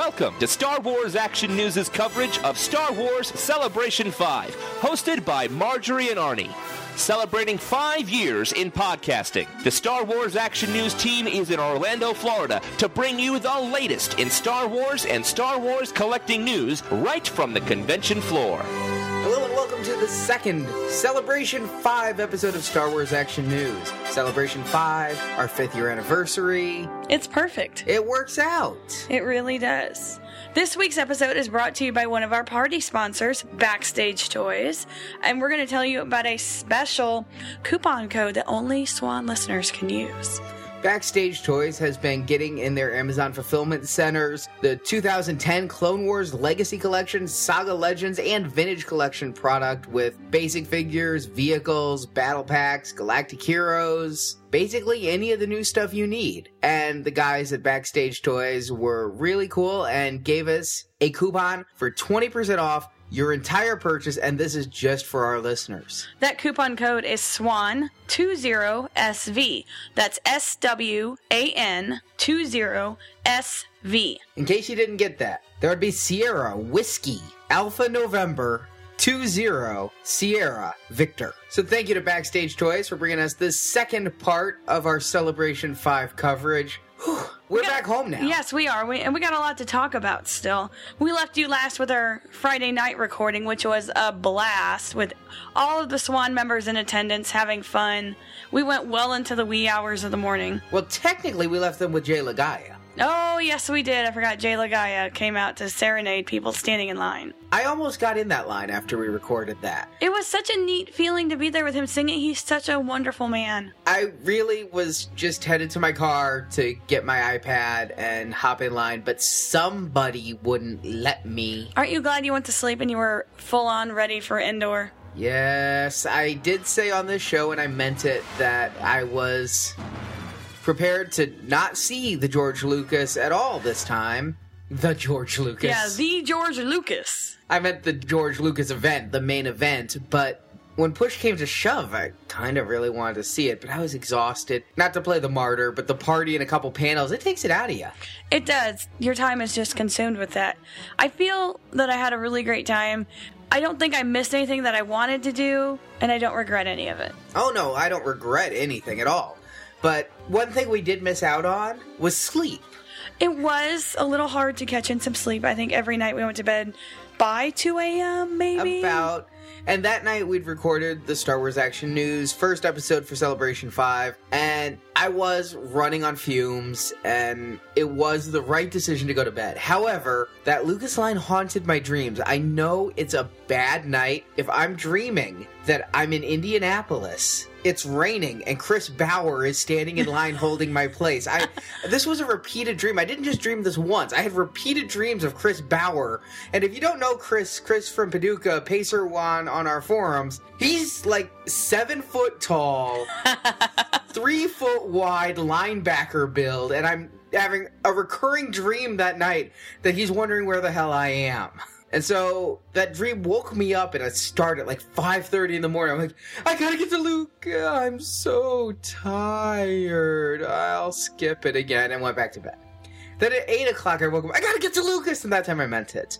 Welcome to Star Wars Action News' coverage of Star Wars Celebration 5, hosted by Marjorie and Arnie. Celebrating five years in podcasting, the Star Wars Action News team is in Orlando, Florida to bring you the latest in Star Wars and Star Wars collecting news right from the convention floor. Hello and welcome to the second Celebration 5 episode of Star Wars Action News. Celebration 5, our fifth year anniversary. It's perfect. It works out. It really does. This week's episode is brought to you by one of our party sponsors, Backstage Toys, and we're going to tell you about a special coupon code that only Swan listeners can use. Backstage Toys has been getting in their Amazon fulfillment centers the 2010 Clone Wars Legacy Collection, Saga Legends, and Vintage Collection product with basic figures, vehicles, battle packs, galactic heroes, basically any of the new stuff you need. And the guys at Backstage Toys were really cool and gave us a coupon for 20% off your entire purchase, and this is just for our listeners. That coupon code is SWAN20SV. That's S W A N 20SV. In case you didn't get that, there would be Sierra Whiskey Alpha November 20 Sierra Victor. So thank you to Backstage Toys for bringing us this second part of our Celebration 5 coverage. We're We got- back home now. Yes, we are. We, and we got a lot to talk about still. We left you last with our Friday night recording, which was a blast with all of the Swan members in attendance having fun. We went well into the wee hours of the morning. Well, technically, we left them with Jay Laga'aia. Oh, yes, we did. I forgot Jay Laga'aia came out to serenade people standing in line. I almost got in that line after we recorded that. It was such a neat feeling to be there with him singing. He's such a wonderful man. I really was just headed to my car to get my iPad and hop in line, but somebody wouldn't let me. Aren't you glad you went to sleep and you were full on ready for Endor? Yes, I did say on this show, and I meant it, that I was prepared to not see the George Lucas at all this time. The George Lucas. Yeah, the George Lucas. I meant the George Lucas event, the main event, but when push came to shove, I kind of really wanted to see it, but I was exhausted. Not to play the martyr, but the party and a couple panels, it takes it out of you. It does. Your time is just consumed with that. I feel that I had a really great time. I don't think I missed anything that I wanted to do, and I don't regret any of it. Oh no, I don't regret anything at all. But one thing we did miss out on was sleep. It was a little hard to catch in some sleep. I think every night we went to bed by 2 a.m., maybe. about and that night we'd recorded the Star Wars Action News first episode for Celebration 5 and I was running on fumes and it was the right decision to go to bed. However, that Lucas line haunted my dreams. I know it's a bad night if I'm dreaming that I'm in Indianapolis. It's raining and Chris Bauer is standing in line holding my place. I this was a repeated dream. I didn't just dream this once. I had repeated dreams of Chris Bauer. And if you don't know Chris, Chris from Paducah, Pacer One on our forums, he's like seven foot tall, three foot wide linebacker build, and I'm having a recurring dream that night that he's wondering where the hell I am. And so that dream woke me up and I started at like 5.30 in the morning. I'm like, I gotta get to Luke. I'm so tired. I'll skip it again and went back to bed. Then at 8 o'clock I woke up, I gotta get to Lucas, and that time I meant it.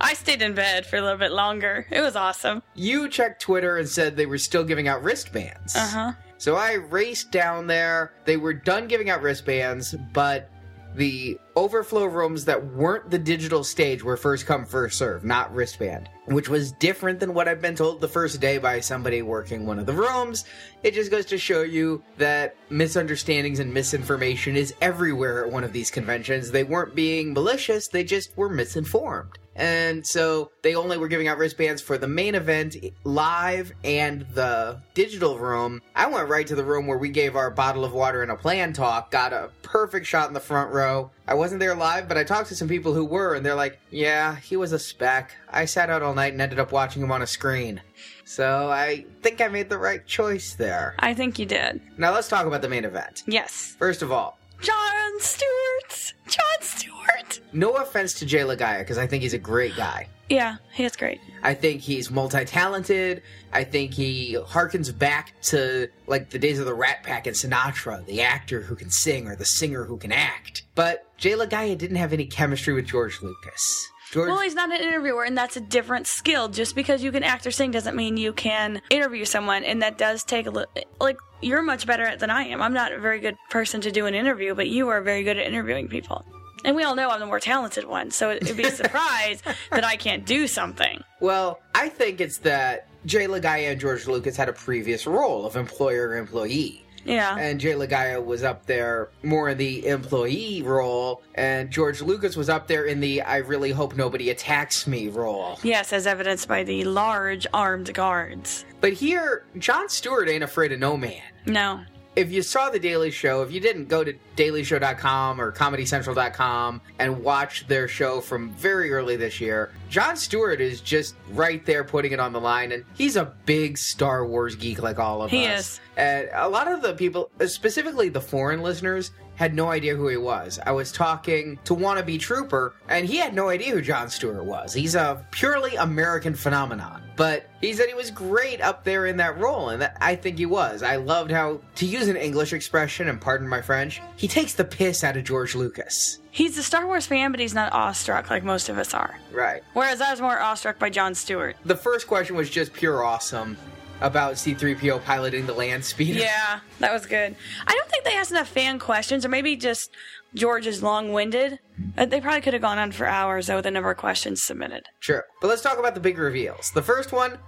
I stayed in bed for a little bit longer. It was awesome. You checked Twitter and said they were still giving out wristbands. Uh huh. So I raced down there. They were done giving out wristbands, but the overflow rooms that weren't the digital stage were first come, first serve, not wristband, which was different than what I've been told the first day by somebody working one of the rooms. It just goes to show you that misunderstandings and misinformation is everywhere at one of these conventions. They weren't being malicious, they just were misinformed. And so they only were giving out wristbands for the main event live and the digital room. I went right to the room where we gave our bottle of water and a plan talk, got a perfect shot in the front row. I wasn't there live, but I talked to some people who were, and they're like, yeah, he was a spec. I sat out all night and ended up watching him on a screen. So I think I made the right choice there. I think you did. Now let's talk about the main event. Yes. First of all, Jon Stewart. Jon Stewart. no offense to Jay Laga'aia, because I think he's a great guy. Yeah, he is great. I think he's multi-talented. I think he harkens back to like the days of the Rat Pack and Sinatra, the actor who can sing or the singer who can act. But Jay Laga'aia didn't have any chemistry with George Lucas. George, Well, he's not an interviewer, and that's a different skill. Just because you can act or sing doesn't mean you can interview someone, and that does take a little. Like you're much better at it than I am. I'm not a very good person to do an interview, but you are very good at interviewing people. And we all know I'm the more talented one, so it'd be a surprise that I can't do something. well, I think it's that Jay Laga'aia and George Lucas had a previous role of employer-employee. Yeah. and Jay Laga'aia was up there more in the employee role, and George Lucas was up there in the I really hope nobody attacks me role. yes, as evidenced by the large armed guards. But here, Jon Stewart ain't afraid of no man. No. If you saw The Daily Show, if you didn't go to dailyshow.com or comedycentral.com and watch their show from very early this year, Jon Stewart is just right there putting it on the line, and he's a big Star Wars geek like all of He us. is. And a lot of the people, specifically the foreign listeners, had no idea who he was. I was talking to Wannabe Trooper, and he had no idea who Jon Stewart was. He's a purely American phenomenon. But he said he was great up there in that role, and that, I think he was. I loved how, to use an English expression, and pardon my French, he takes the piss out of George Lucas. He's a Star Wars fan, but he's not awestruck like most of us are. Right. Whereas I was more awestruck by Jon Stewart. The first question was just pure awesome about C3PO piloting the land speeder. Yeah, that was good. I don't think they asked enough fan questions, or maybe just George is long winded. Uh, they probably could have gone on for hours, though, with the number of questions submitted. Sure. But let's talk about the big reveals. The first one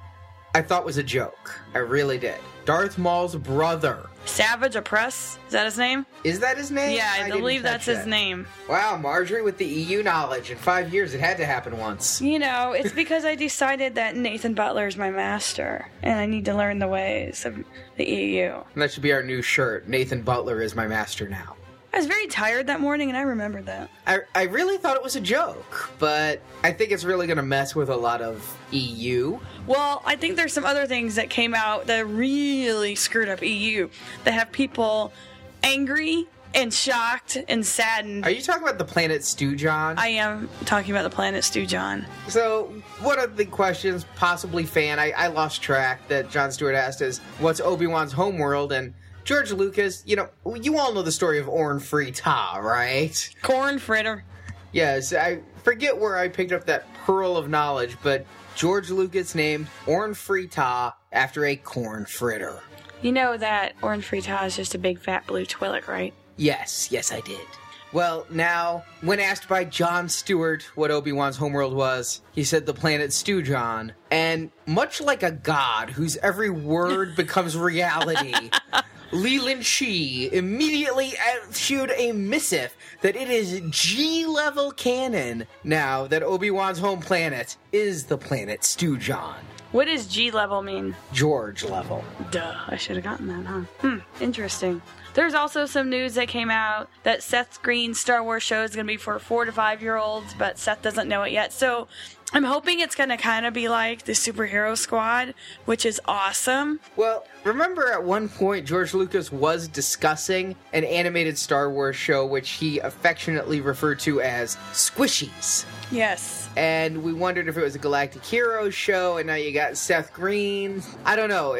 I thought was a joke. I really did. Darth Maul's brother. Savage Oppress? Is that his name? Is that his name? Yeah, I, didn't believe that's his name. Wow, Marjorie with the EU knowledge. In five years, it had to happen once. You know, it's because I decided that Nathan Butler is my master, and I need to learn the ways of the EU. And that should be our new shirt. Nathan Butler is my master now. I was very tired that morning, and I remember that. I, I really thought it was a joke, but I think it's really going to mess with a lot of EU. Well, I think there's some other things that came out that really screwed up EU that have people angry and shocked and saddened. Are you talking about the planet Stewjon? I am talking about the planet Stewjon. So, one of the questions, possibly fan, I, I lost track that Jon Stewart asked is, what's Obi-Wan's homeworld? And George Lucas, you know, you all know the story of Orn Free Ta, right? Corn fritter. Yes, I forget where I picked up that pearl of knowledge, but George Lucas named Orn Free Ta after a corn fritter. You know that Orn Free Ta is just a big fat blue Twi'lek, right? Yes, yes, I did. Well, now, when asked by Jon Stewart what Obi Wan's homeworld was, he said the planet Stewjon. And much like a god whose every word becomes reality, Leland Chee immediately issued a missive that it is G level canon now that Obi Wan's home planet is the planet Stewjon. What does G level mean? George level. Duh, I should have gotten that, huh? Hmm, interesting. There's also some news that came out that Seth Green's Star Wars show is going to be for four to five year olds, but Seth doesn't know it yet. So I'm hoping it's going to kind of be like the Superhero Squad, which is awesome. Well, remember at one point George Lucas was discussing an animated Star Wars show which he affectionately referred to as Squishies. Yes. And we wondered if it was a Galactic Heroes show, and now you got Seth Green. I don't know.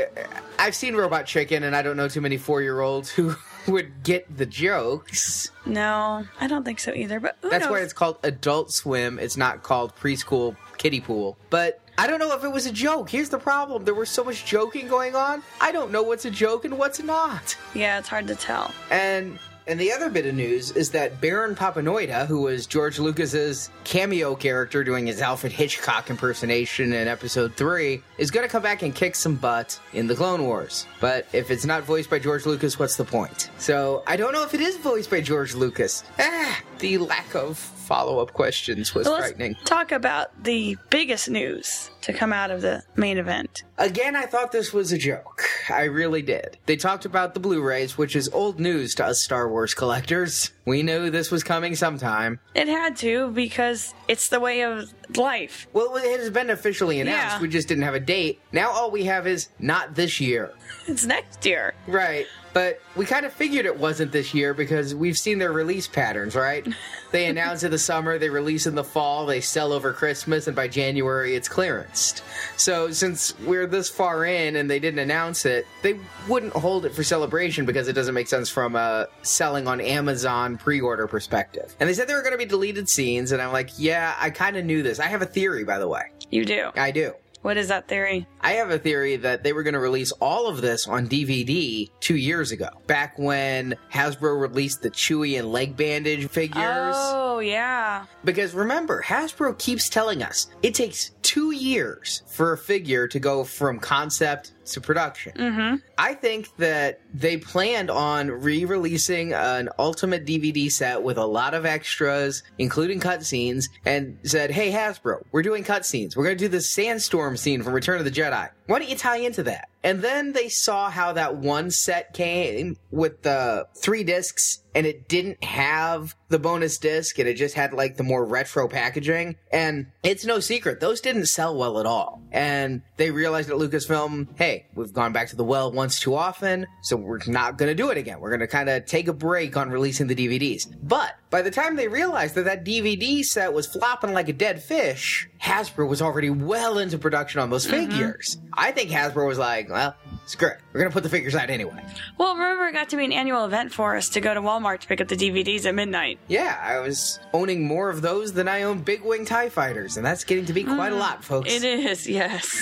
I've seen Robot Chicken, and I don't know too many four year olds who would get the jokes. No, I don't think so either. But That's knows? why it's called Adult Swim. It's not called Preschool Kiddie Pool. But I don't know if it was a joke. Here's the problem there was so much joking going on. I don't know what's a joke and what's not. yeah, it's hard to tell. And And the other bit of news is that Baron Papanoida, who was George Lucas's cameo character doing his Alfred Hitchcock impersonation in episode 3, is going to come back and kick some butt in the Clone Wars. But if it's not voiced by George Lucas, what's the point? So I don't know if it is voiced by George Lucas. Ah, the lack of follow up questions was let's frightening. talk about the biggest news to come out of the main event. Again, I thought this was a joke. I really did. They talked about the Blu rays, which is old news to us Star Wars collectors. We knew this was coming sometime. It had to because it's the way of life. Well, it has been officially announced. Yeah. We just didn't have a date. Now all we have is not this year. It's next year. Right. But we kind of figured it wasn't this year because we've seen their release patterns, right? They announce in the summer, they release in the fall, they sell over Christmas, and by January it's clearanced. So since we're this far in and they didn't announce it, they wouldn't hold it for celebration because it doesn't make sense from a selling on Amazon pre-order perspective. And they said there were going to be deleted scenes, and I'm like, yeah, I kind of knew this. I have a theory, by the way. You do. I do. What is that theory? I have a theory that they were going to release all of this on DVD two years ago, back when Hasbro released the Chewy and leg bandage figures. Oh, yeah. Because remember, Hasbro keeps telling us it takes two years for a figure to go from concept to production. Mm-hmm. I think that they planned on re-releasing an ultimate DVD set with a lot of extras, including cutscenes, and said, "Hey Hasbro, we're doing cutscenes. We're going to do the sandstorm scene from Return of the Jedi. Why don't you tie into that?" And then they saw how that one set came with the three discs, and it didn't have the bonus disc, and it just had like the more retro packaging. And it's no secret those didn't sell well at all. And they realized at Lucasfilm, hey, we've gone back to the well once too often, so we're not going to do it again. We're going to kind of take a break on releasing the DVDs. But by the time they realized that that DVD set was flopping like a dead fish, Hasbro was already well into production on those mm-hmm. figures. I think Hasbro was like, well, screw it. We're going to put the figures out anyway. Well, remember, it got to be an annual event for us to go to Walmart to pick up the DVDs at midnight. Yeah, I was owning more of those than I own Big Wing TIE Fighters, and that's getting to be quite a mm, lot, folks. It is, yes.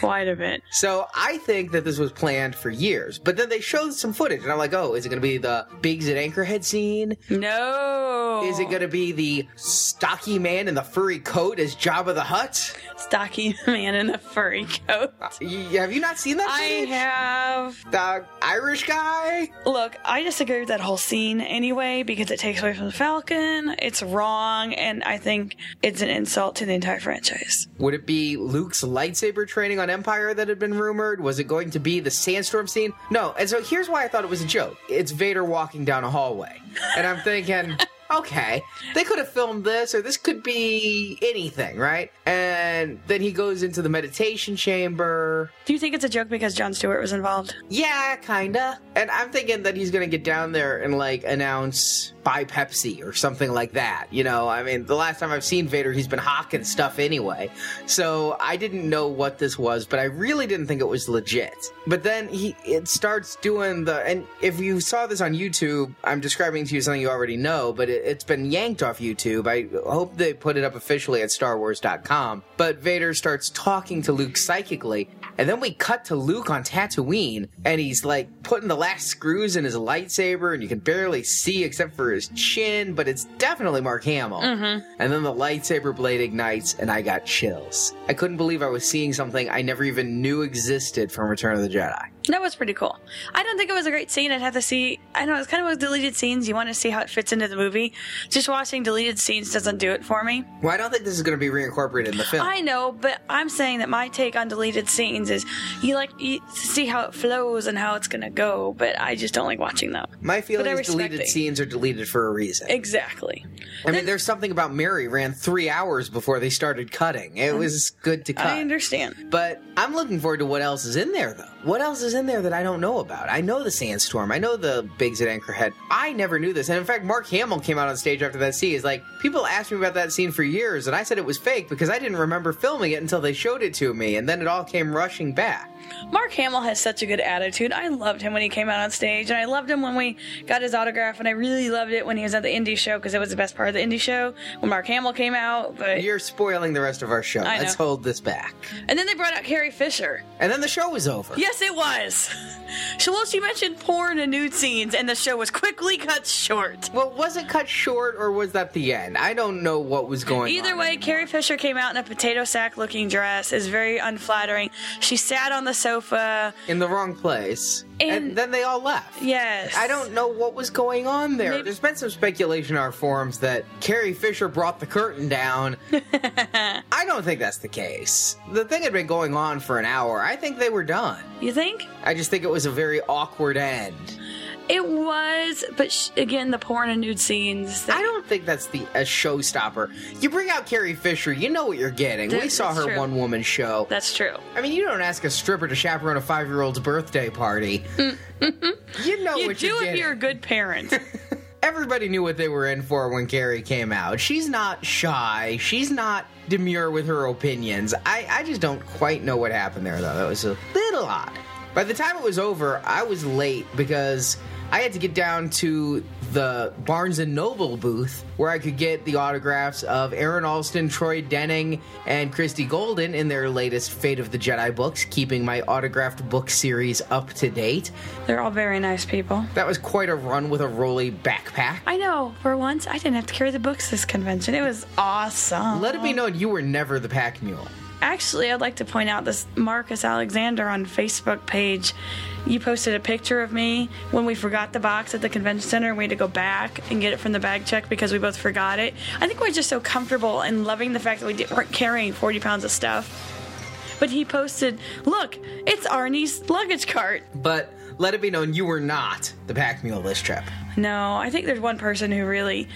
Quite a bit. So I think that this was planned for years, but then they showed some footage, and I'm like, oh, is it going to be the Biggs at Anchorhead scene? No. Is it going to be the stocky man in the furry coat as Jabba the Hutt? Stocky man in the furry coat. Uh, y- have you not seen that? I footage? have. the Irish guy. Look, I disagree with that whole scene anyway because it takes away from the Falcon. It's wrong, and I think it's an insult to the entire franchise. Would it be Luke's lightsaber training on Empire that had been rumored? Was it going to be the sandstorm scene? No. And so here's why I thought it was a joke. It's Vader walking down a hallway. And I'm thinking, okay, they could have filmed this, or this could be anything, right? And then he goes into the meditation chamber. Do you think it's a joke because Jon Stewart was involved? Yeah, kinda. And I'm thinking that he's gonna get down there and like announce buy Pepsi or something like that. You know, I mean, the last time I've seen Vader, he's been hawking stuff anyway. So I didn't know what this was, but I really didn't think it was legit. But then he it starts doing the and if you saw this on YouTube, I'm describing to you something you already know, but it, it's been yanked off YouTube. I hope they put it up officially at StarWars.com. But Vader starts talking to Luke psychically, and then we cut to Luke on Tatooine, and he's like putting the last screws in his lightsaber, and you can barely see except for his chin, but it's definitely Mark Hamill. Mm-hmm. And then the lightsaber blade ignites, and I got chills. I couldn't believe I was seeing something I never even knew existed from Return of the Jedi. That was pretty cool. I don't think it was a great scene. I'd have to see. I know it's kind of with deleted scenes. You want to see how it fits into the movie. Just watching deleted scenes doesn't do it for me. Well, I don't think this is going to be reincorporated in the film. I know, but I'm saying that my take on deleted scenes is you like you see how it flows and how it's gonna go, but I just don't like watching them. My feeling is deleted it. scenes are deleted for a reason. Exactly. I mean, there's something about Mary ran three hours before they started cutting. It mm-hmm. was good to cut. I understand. But I'm looking forward to what else is in there, though. What else is in there that I don't know about? I know the Sandstorm. I know the Biggs at Anchorhead. I never knew this. And in fact, Mark Hamill came out on stage after that scene. He's like, people asked me about that scene for years, and I said it was fake because I didn't remember filming it until they showed it to me, and then it all came rushing back. Mark Hamill has such a good attitude. I loved him when he came out on stage, and I loved him when we got his autograph, and I really loved it when he was at the indie show because it was the best part of the indie show when Mark Hamill came out. But You're spoiling the rest of our show. Let's hold this back. and then they brought out Carrie Fisher. And then the show was over. Yes, it was. So, well, she mentioned porn and nude scenes, and the show was quickly cut short. Well, was it cut short or was that the end? I don't know what was going on. Either way, anymore. Carrie Fisher came out in a potato sack looking dress. is very unflattering. She sat on the sofa. in the wrong place, and, And- then they all left. Yes. I don't know what was going on there. Maybe- There's been some speculation in our forums that Carrie Fisher brought the curtain down. I don't think that's the case. The thing had been going on for an hour. I think they were done. You think? I just think it was a very awkward end. It was, but sh- again, the porn and nude scenes. that- I don't think that's the a showstopper. You bring out Carrie Fisher, you know what you're getting. we saw her one woman show. That's true. I mean, you don't ask a stripper to chaperone a five year old's birthday party. Mm-hmm. you know You what do you're if getting. you're a good parent. Everybody knew what they were in for when Carrie came out. She's not shy. She's not demure with her opinions. I, I just don't quite know what happened there, though. That was a little odd. By the time it was over, I was late because I had to get down to the Barnes and Noble booth where I could get the autographs of Aaron Allston, Troy Denning, and Christie Golden in their latest Fate of the Jedi books, keeping my autographed book series up to date. They're all very nice people. That was quite a run with a rolly backpack. I know. For once, I didn't have to carry the books this convention. It was awesome. Let it be known you were never the pack mule. Actually, I'd like to point out this Marcus Alexander on Facebook page. You posted a picture of me when we forgot the box at the convention center and we had to go back and get it from the bag check because we both forgot it. I think we're just so comfortable and loving the fact that we weren't carrying 40 pounds of stuff. But he posted, Look, it's Arnie's luggage cart. But let it be known you were not the pack mule this trip. No, I think there's one person who really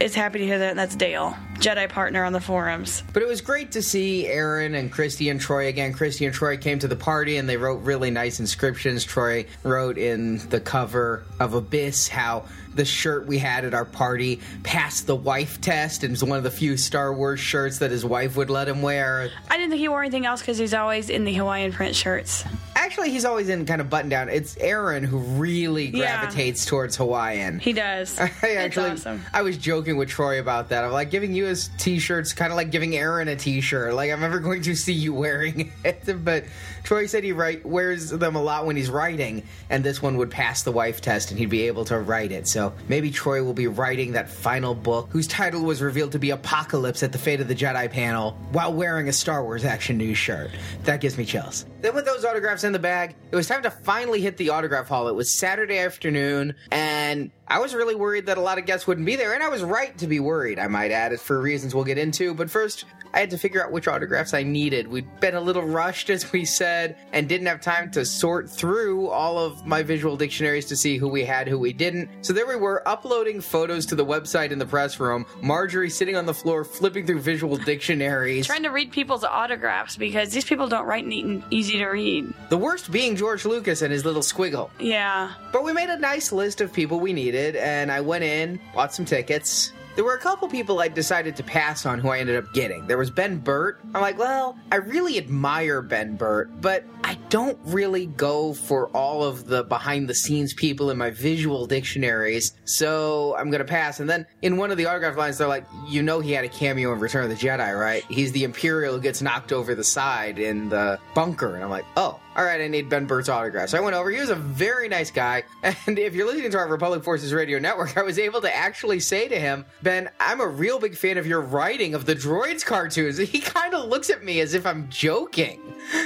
is happy to hear that, and that's Dale, Jedi partner on the forums. But it was great to see Aaron and Christie and Troy again. Christie and Troy came to the party and they wrote really nice inscriptions. Troy wrote in the cover of Abyss how the shirt we had at our party passed the wife test and was one of the few Star Wars shirts that his wife would let him wear. I didn't think he wore anything else because he's always in the Hawaiian print shirts. Actually, he's always in kind of button down. It's Aaron who really Yeah. gravitates towards Hawaiian. He does. I it's actually, awesome. I was joking with Troy about that. I'm like giving you t-shirts, kind of like giving Aaron a t-shirt. Like I'm never going to see you wearing it. But Troy said he write wears them a lot when he's writing, and this one would pass the wife test, and he'd be able to write it. So maybe Troy will be writing that final book, whose title was revealed to be Apocalypse at the Fate of the Jedi panel, while wearing a Star Wars Action News shirt. That gives me chills. Then with those autographs in the bag, it was time to finally hit the autograph hall. It was Saturday afternoon, and I was really worried that a lot of guests wouldn't be there, and I was right to be worried, I might add, for reasons we'll get into. But first, I had to figure out which autographs I needed. We'd been a little rushed, as we said, and didn't have time to sort through all of my visual dictionaries to see who we had, who we didn't. So there we were, uploading photos to the website in the press room. Marjorie sitting on the floor, flipping through visual dictionaries. Trying to read people's autographs because these people don't write neat and easy to read. The worst being George Lucas and his little squiggle. Yeah. But we made a nice list of people we needed, and I went in, bought some tickets. There were a couple people I decided to pass on who I ended up getting. There was Ben Burtt. I'm like, well, I really admire Ben Burtt, but I don't really go for all of the behind the scenes people in my visual dictionaries, so I'm gonna pass. And then in one of the autograph lines, they're like, you know, he had a cameo in Return of the Jedi, right? He's the Imperial who gets knocked over the side in the bunker. And I'm like, oh, all right, I need Ben Burtt's autograph. So I went over. He was a very nice guy. And if you're listening to our Republic Forces Radio Network, I was able to actually say to him, Ben, I'm a real big fan of your writing of the droids cartoons. He kind of looks at me as if I'm joking.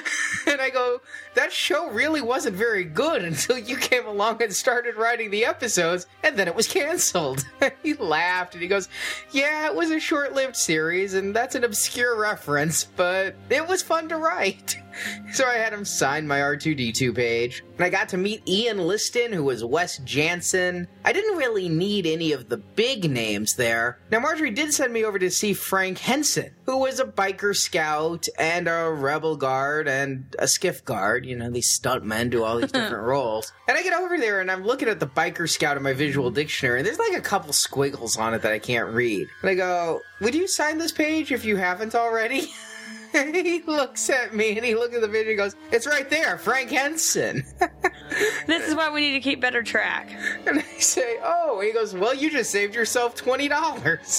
and I go, that show really wasn't very good until you came along and started writing the episodes, and then it was canceled. he laughed and he goes, Yeah, it was a short lived series, and that's an obscure reference, but it was fun to write. So I had him sign my R2D2 page. And I got to meet Ian Liston, who was Wes Janson. I didn't really need any of the big names there. Now, Marjorie did send me over to see Frank Henson, who was a biker scout and a rebel guard and a skiff guard. You know, these stunt men do all these different roles. And I get over there and I'm looking at the biker scout in my visual dictionary, and there's like a couple squiggles on it that I can't read. And I go, Would you sign this page if you haven't already? he looks at me and he looks at the video and goes, It's right there, Frank Henson. This is why we need to keep better track. and I say, Oh, and he goes, Well, you just saved yourself $20.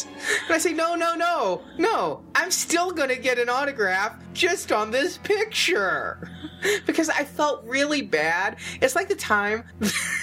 And I say, No, no, no, no. I'm still going to get an autograph just on this picture because I felt really bad. It's like the time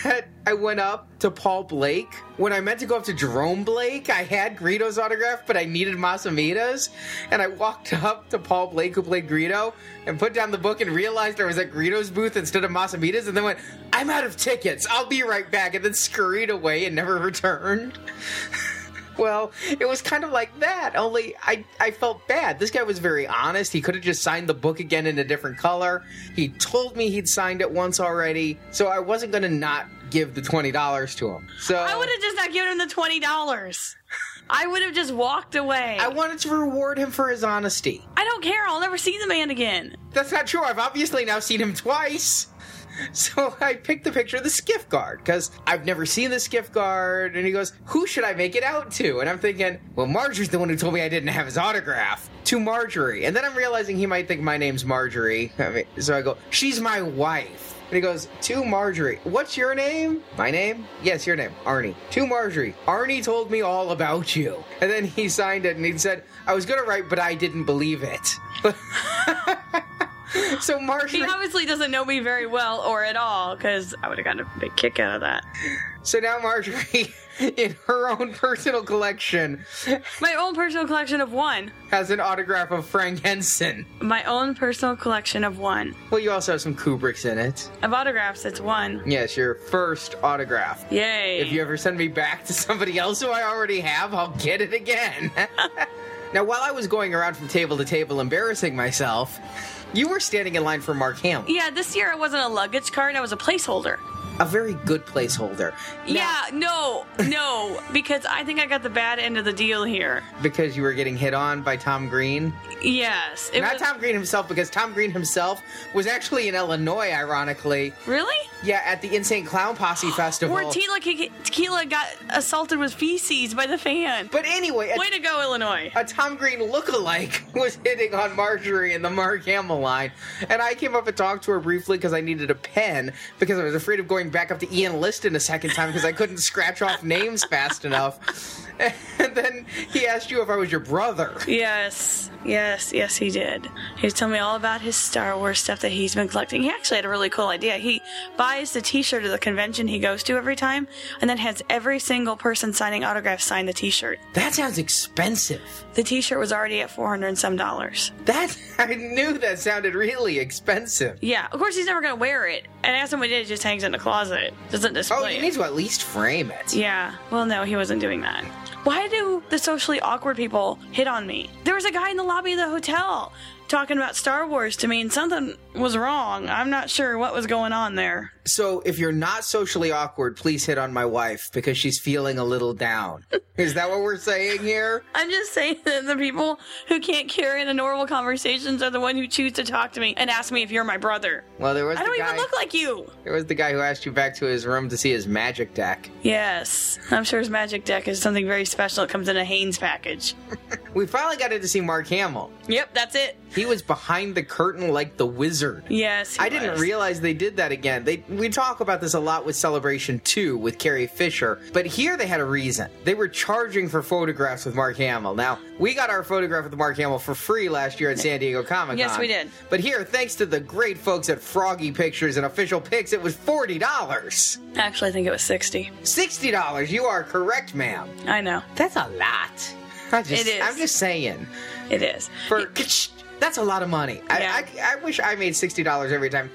that I went up to Paul Blake when I meant to go up to Jerome Blake. I had Greedo's autograph, but I needed Mas Amedda's, and I walked up to Paul Blake, who played Greedo, and put down the book and realized I was at Greedo's booth instead of Mas Amedda's, and then went, "I'm out of tickets. I'll be right back," and then scurried away and never returned. Well, it was kind of like that, only I, I felt bad. This guy was very honest. He could have just signed the book again in a different color. He told me he'd signed it once already, so I wasn't going to not give the $20 to him. So I would have just not given him the twenty dollars. I would have just walked away. I wanted to reward him for his honesty. I don't care. I'll never see the man again. That's not true. I've obviously now seen him twice. So I picked the picture of the skiff guard because I've never seen the skiff guard. And he goes, Who should I make it out to? And I'm thinking, Well, Marjorie's the one who told me I didn't have his autograph. To Marjorie. And then I'm realizing he might think my name's Marjorie. I mean, so I go, She's my wife. And he goes, To Marjorie. What's your name? My name? Yes, your name. Arnie. To Marjorie. Arnie told me all about you. And then he signed it and he said, I was going to write, but I didn't believe it. so Marjorie. He obviously doesn't know me very well or at all because I would have gotten a big kick out of that. So now Marjorie, in her own personal collection, My own personal collection of one. has an autograph of Frank Henson. My own personal collection of one. Well, you also have some Kubricks in it. Of autographs, it's one. Yes, your first autograph. Yay. If you ever send me back to somebody else who I already have, I'll get it again. now, while I was going around from table to table embarrassing myself, you were standing in line for Mark Hamill. yeah, this year I wasn't a luggage card, I was a placeholder. A very good placeholder. Now, yeah, no, no, because I think I got the bad end of the deal here. Because you were getting hit on by Tom Green. Yes. Not was, Tom Green himself, because Tom Green himself was actually in Illinois, ironically. Really? Yeah, at the Insane Clown Posse Festival. Where Tequila, Tequila got assaulted with feces by the fan. but anyway, a, Way to go, Illinois. a Tom Green lookalike was hitting on Marjorie in the Mark Hamill line. And I came up and talked to her briefly because I needed a pen because I was afraid of going back up to Ian Liston a second time because I couldn't scratch off names fast enough. And then he asked you if I was your brother. Yes, yes, yes, he did. He was telling me all about his Star Wars stuff that he's been collecting. He actually had a really cool idea. He buys the T-shirt of the convention he goes to every time, and then has every single person signing autographs sign the T-shirt. That sounds expensive. The T-shirt was already at four hundred and some dollars. That I knew that sounded really expensive. Yeah, of course he's never gonna wear it. And as somebody did, it just hangs in the closet, doesn't display Oh, it. you need to at least frame it. Yeah. Well, no, he wasn't doing that. Why do the socially awkward people hit on me? There was a guy in the lobby of the hotel talking about Star Wars to mean something was wrong. I'm not sure what was going on there. So if you're not socially awkward, please hit on my wife because she's feeling a little down. Is that what we're saying here? I'm just saying that the people who can't carry the normal conversations are the one who choose to talk to me and ask me if you're my brother. Well, there was I don't guy. even look like you. there was the guy who asked you back to his room to see his magic deck. Yes, I'm sure his magic deck is something very special. It comes in a Hanes package. We finally got in to see Mark Hamill. Yep, that's it. He was behind the curtain like the wizard. Yes, he I didn't realize they did that again. They we talk about this a lot with Celebration 2 with Carrie Fisher, but here they had a reason. They were charging for photographs with Mark Hamill. Now, we got our photograph with Mark Hamill for free last year at San Diego Comic Con. Yes, we did. But here, thanks to the great folks at Froggy Pictures and Official Pix, it was $40. Actually, I think it was 60. $60. You are correct, ma'am. I know. That's a lot. I just, It is. I'm just saying. It is. For that's a lot of money. Yeah. I, I, I wish I made sixty dollars every time.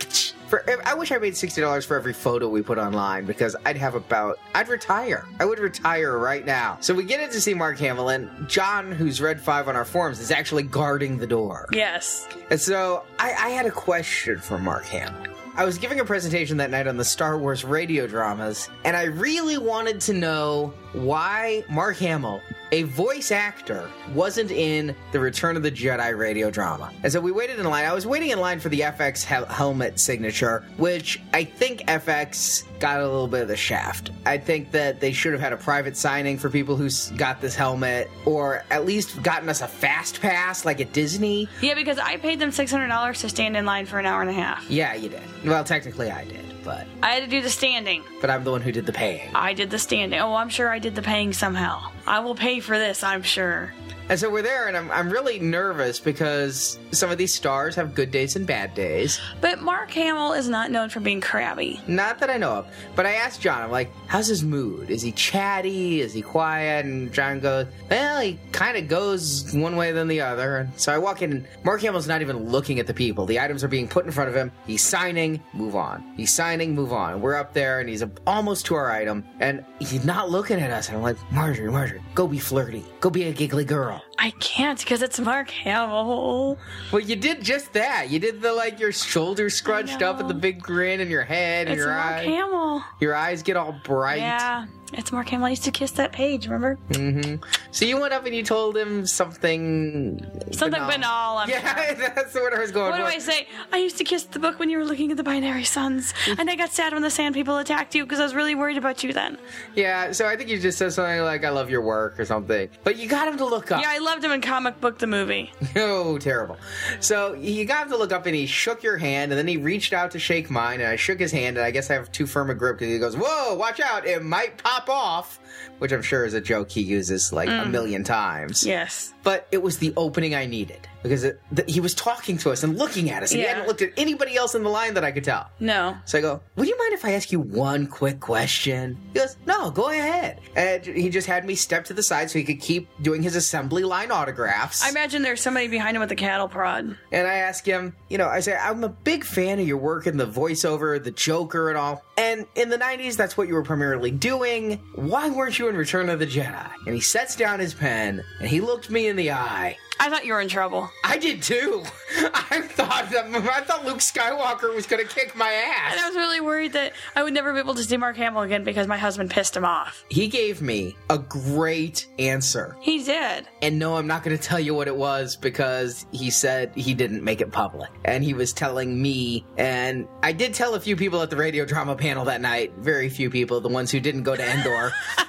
For I wish I made sixty dollars for every photo we put online because I'd have about I'd retire. I would retire right now. So we get in to see Mark Hamill and John, who's read five on our forums, is actually guarding the door. Yes. And so I, I had a question for Mark Hamill. I was giving a presentation that night on the Star Wars radio dramas, and I really wanted to know why Mark Hamill, a voice actor, wasn't in the Return of the Jedi radio drama. And so we waited in line. I was waiting in line for the FX hel- helmet signature, which I think FX got a little bit of the shaft. I think that they should have had a private signing for people who got this helmet, or at least gotten us a fast pass like at Disney. Yeah, because I paid them $600 to stand in line for an hour and a half. Yeah, you did. Well, technically, I did. But I had to do the standing. but I'm the one who did the paying. I did the standing. Oh, I'm sure I did the paying somehow. I will pay for this, I'm sure. And so we're there, and I'm, I'm really nervous because some of these stars have good days and bad days. But Mark Hamill is not known for being crabby. Not that I know of. But I asked John, I'm like, how's his mood? Is he chatty? Is he quiet? And John goes, well, he kind of goes one way than the other. And so I walk in, and Mark Hamill's not even looking at the people. The items are being put in front of him. He's signing, move on. He's signing, move on. We're up there, and he's almost to our item, and he's not looking at us. And I'm like, Marjorie, Marjorie, go be flirty. Go be a giggly girl. I can't because it's Mark Hamill. Well, you did just that. You did the like your shoulders scrunched up know. and the big grin in your head and It's your Mark eye. Hamill. Your eyes get all bright. Yeah, it's Mark Hamill. I used to kiss that page, remember? Mm-hmm. So you went up and you told him something. Something banal. I'm sure. Yeah, that's what I was going What do. I say? I used to kiss the book when you were looking at the binary suns, and I got sad when the sand people attacked you because I was really worried about you then. Yeah, so I think you just said something like "I love your work" or something. But you got him to look up. Yeah, I loved him in comic book the movie. Oh, terrible. So you got him to look up and he shook your hand and then he reached out to shake mine and I shook his hand and I guess I have too firm a grip because he goes, Whoa, watch out, it might pop off. Which I'm sure is a joke he uses like a mm. million times. Yes. But it was the opening I needed because it, th- he was talking to us and looking at us. And He hadn't looked at anybody else in the line that I could tell. No. So I go, Would you mind if I ask you one quick question? He goes, No, go ahead. And he just had me step to the side so he could keep doing his assembly line autographs. I imagine there's somebody behind him with a cattle prod. And I ask him, you know, I say, I'm a big fan of your work in the voiceover, the Joker, and all. And in the 90s, that's what you were primarily doing. Why weren't you in Return of the Jedi? And he sets down his pen and he looked me in the eye. I thought you were in trouble. I did too. I thought that I thought Luke Skywalker was going to kick my ass. And I was really worried that I would never be able to see Mark Hamill again because my husband pissed him off. He gave me a great answer. He did. And no, I'm not going to tell you what it was because he said he didn't make it public. And he was telling me, and I did tell a few people at the radio drama panel that night, very few people, the ones who didn't go to Endor.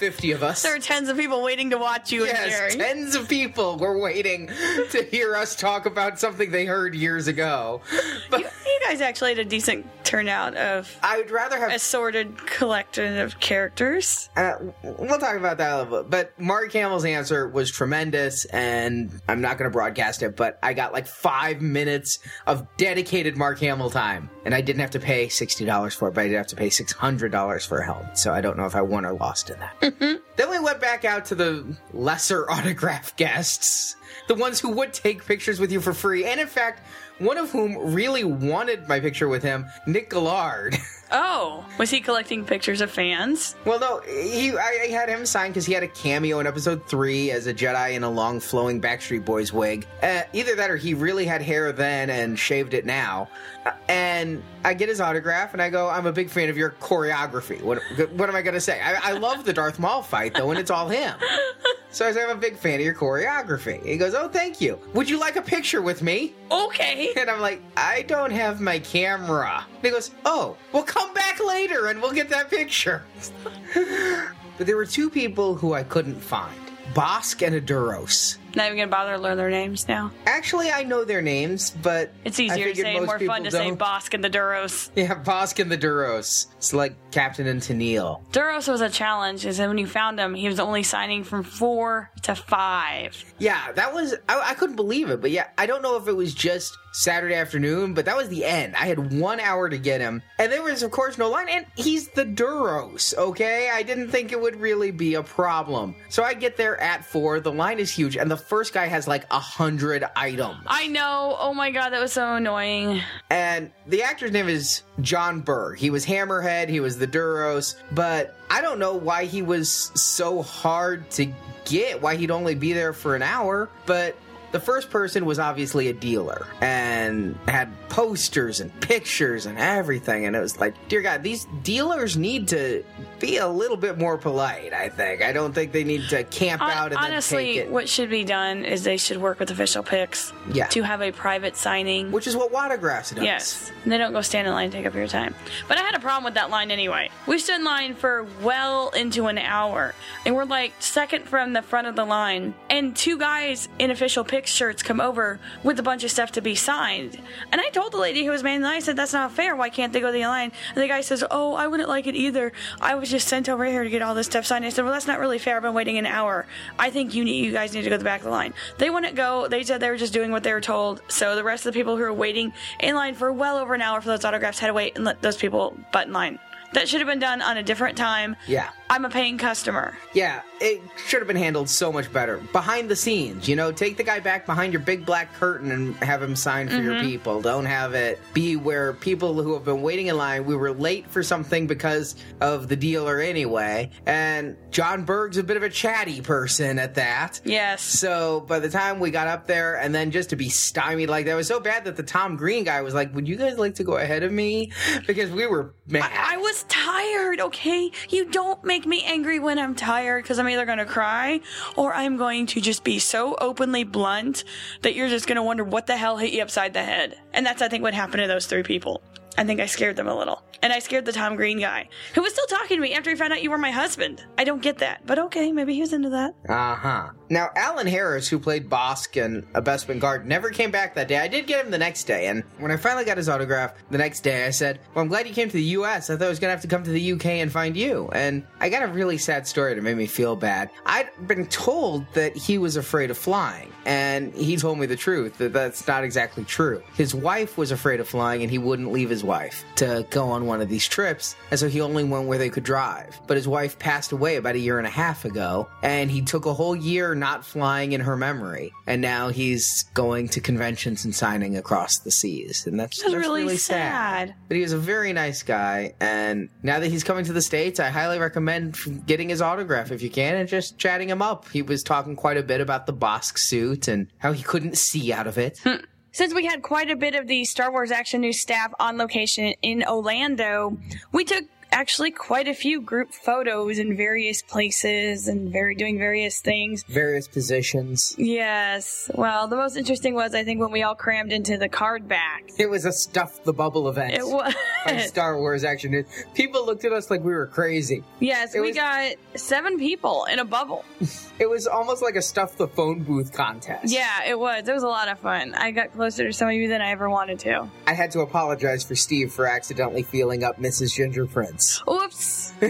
50 of us. There are tens of people waiting to watch you and Yes, tens of people were waiting to hear us talk about something they heard years ago. But you, you guys actually had a decent turnout of I would rather have a assorted collection of characters. Uh, we'll talk about that a little bit. But Mark Hamill's answer was tremendous, and I'm not going to broadcast it, but I got like five minutes of dedicated Mark Hamill time. And I didn't have to pay $60 for it, but I did have to pay $600 for a helmet. So I don't know if I won or lost in that. then we went back out to the lesser autograph guests, the ones who would take pictures with you for free. And in fact, one of whom really wanted my picture with him, Nick Gillard. Oh, was he collecting pictures of fans? Well, no, he I, I had him signed because he had a cameo in episode three as a Jedi in a long flowing Backstreet Boys wig. Uh, either that or he really had hair then and shaved it now. Uh, and I get his autograph and I go, I'm a big fan of your choreography. What what am I going to say? I, I love the Darth Maul fight though, and it's all him. So I say, I'm a big fan of your choreography. He goes, Oh, thank you. Would you like a picture with me? Okay. And I'm like, I don't have my camera. And he goes, Oh, well, come back later and we'll get that picture. but there were two people who I couldn't find Bossk and Aduros. Not even gonna bother to learn their names now. Actually, I know their names, but It's easier to say and more fun to say don't. Bossk and the Duros. Yeah, Bossk and the Duros. It's like Captain and Tennille. Duros was a challenge, is that when you found him, he was only signing from four to five. Yeah, that was I, I couldn't believe it, but yeah, I don't know if it was just Saturday afternoon, but that was the end. I had one hour to get him, and there was of course no line. And he's the Duros, okay? I didn't think it would really be a problem. So I get there at four. The line is huge, and the first guy has like a hundred items. I know. Oh my god, that was so annoying. And the actor's name is John Burr. He was Hammerhead, he was the Duros, but I don't know why he was so hard to get, why he'd only be there for an hour, but the first person was obviously a dealer and had posters and pictures and everything. And it was like, dear God, these dealers need to be a little bit more polite, I think. I don't think they need to camp Hon- out and honestly, what should be done is they should work with Official Pix Yeah. to have a private signing. Which is what Watergrass does. Yes. And they don't go stand in line and take up your time. But I had a problem with that line anyway. We stood in line for well into an hour. And we're like second from the front of the line. And two guys in Official Pix Shirts come over with a bunch of stuff to be signed. And I told the lady who was manning the line, I said, that's not fair. Why can't they go to the line? And the guy says, oh, I wouldn't like it either. I was just sent over here to get all this stuff signed. I said, well, that's not really fair. I've been waiting an hour. I think you need, you guys need to go to the back of the line. They wouldn't go. They said they were just doing what they were told. So the rest of the people who were waiting in line for well over an hour for those autographs had to wait and let those people butt in line. That should have been done on a different time. Yeah. I'm a paying customer. Yeah, it should have been handled so much better. Behind the scenes, you know, take the guy back behind your big black curtain and have him sign for your mm-hmm. people. Don't have it be where people who have been waiting in line, we were late for something because of the dealer anyway. And John Berg's a bit of a chatty person at that. Yes. So by the time we got up there, and then just to be stymied like that was so bad that the Tom Green guy was like, "Would you guys like to go ahead of me?" Because we were mad. I was tired, okay? You don't make me angry when I'm tired because I'm either going to cry or I'm going to just be so openly blunt that you're just going to wonder what the hell hit you upside the head. And that's, I think, what happened to those three people. I think I scared them a little. And I scared the Tom Green guy, who was still talking to me after he found out you were my husband. I don't get that, but okay, maybe he was into that. Uh huh. Now, Alan Harris, who played Bossk and A Best Guard, never came back that day. I did get him the next day, and when I finally got his autograph the next day, I said, Well, I'm glad you came to the US. I thought I was going to have to come to the UK and find you. And I got a really sad story that made me feel bad. I'd been told that he was afraid of flying, and he told me the truth that that's not exactly true. His wife was afraid of flying, and he wouldn't leave his wife to go on one of these trips, and so he only went where they could drive. But his wife passed away about a year and a half ago, and he took a whole year not flying in her memory, and now he's going to conventions and signing across the seas, and that's, That's that's really sad. But he was a very nice guy, and now that he's coming to the states, I highly recommend getting his autograph if you can, and just chatting him up. He was talking quite a bit about the Bossk suit and how he couldn't see out of it. Hmm. Since we had quite a bit of the Star Wars Action News staff on location in Orlando, we took actually quite a few group photos in various places and very doing various things. Various positions. Yes. Well, the most interesting was I think when we all crammed into the card back. It was a stuff the bubble event. It was. on Star Wars Action News. People looked at us like we were crazy. yes, It we was- got seven people in a bubble. It was almost like a stuff the phone booth contest. Yeah, it was. It was a lot of fun. I got closer to some of you than I ever wanted to. I had to apologize for Steve for accidentally feeling up Mrs. Ginger Oops.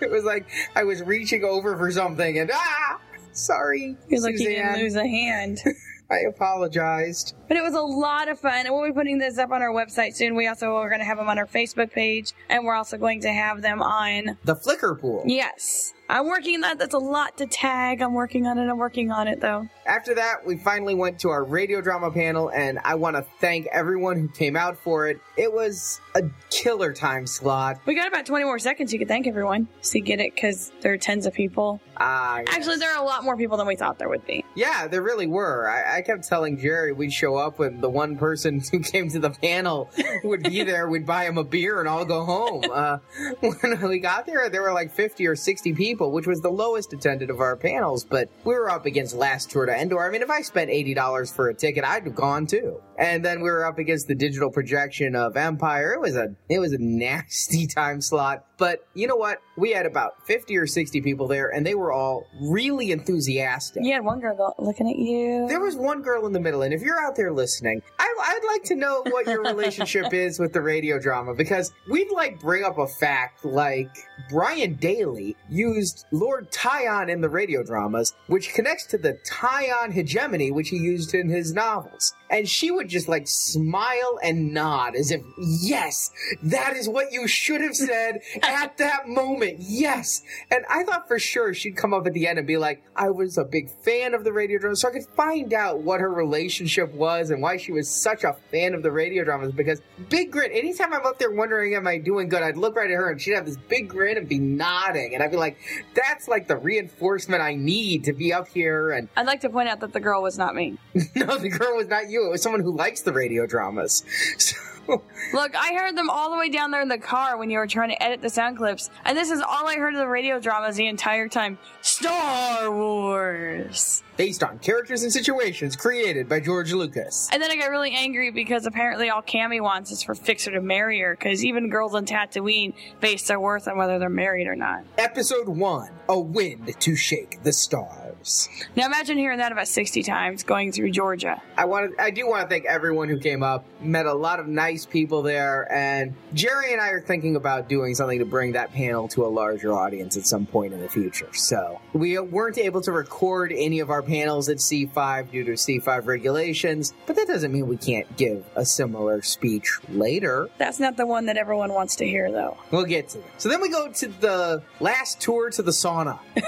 It was like I was reaching over for something and ah, sorry, Feels like you didn't Suzanne. lose a hand. I apologized. But it was a lot of fun. And we'll be putting this up on our website soon. We also are going to have them on our Facebook page. And we're also going to have them on. The Flickr pool. Yes. I'm working on that. That's a lot to tag. I'm working on it. I'm working on it though. After that, we finally went to our radio drama panel, and I want to thank everyone who came out for it. It was a killer time slot. We got about 20 more seconds. You could thank everyone. So you get it because there are tens of people. Ah, yes. Actually, there are a lot more people than we thought there would be. Yeah, there really were. I, I kept telling Jerry we'd show up when the one person who came to the panel would be there. We'd buy him a beer and all go home. Uh, when we got there, there were like 50 or 60 people, which was the lowest attended of our panels. But we were up against Last Tour Endor. I mean, if I spent $80 for a ticket, I'd have gone too. And then we were up against the digital projection of Empire. It was a it was a nasty time slot. But you know what? We had about 50 or 60 people there, and they were all really enthusiastic. You had one girl looking at you. There was one girl in the middle, and if you're out there listening, I, I'd like to know what your relationship is with the radio drama because we'd like bring up a fact like Brian Daley used Lord Tion in the radio dramas, which connects to the Tion hegemony which he used in his novels. And she would just like smile and nod as if, yes, that is what you should have said at that moment. Yes. And I thought for sure she'd come up at the end and be like, I was a big fan of the radio dramas, so I could find out what her relationship was and why she was such a fan of the radio dramas. Because big grin, anytime I'm up there wondering, am I doing good, I'd look right at her and she'd have this big grin and be nodding. And I'd be like, that's like the reinforcement I need to be up here. And I'd like to point out that the girl was not me. no, the girl was not you. It was someone who likes the radio dramas. So, Look, I heard them all the way down there in the car when you were trying to edit the sound clips, and this is all I heard of the radio dramas the entire time. Star Wars! based on characters and situations created by George Lucas. And then I got really angry because apparently all Camie wants is for Fixer to marry her, because even girls on Tatooine base their worth on whether they're married or not. Episode 1 A Wind to Shake the Stars. Times. Now imagine hearing that about 60 times going through Georgia. I want to, I do want to thank everyone who came up. Met a lot of nice people there, and Jerry and I are thinking about doing something to bring that panel to a larger audience at some point in the future. So we weren't able to record any of our panels at C5 due to C5 regulations, but that doesn't mean we can't give a similar speech later. That's not the one that everyone wants to hear, though. We'll get to it. So then we go to the last tour to the sauna.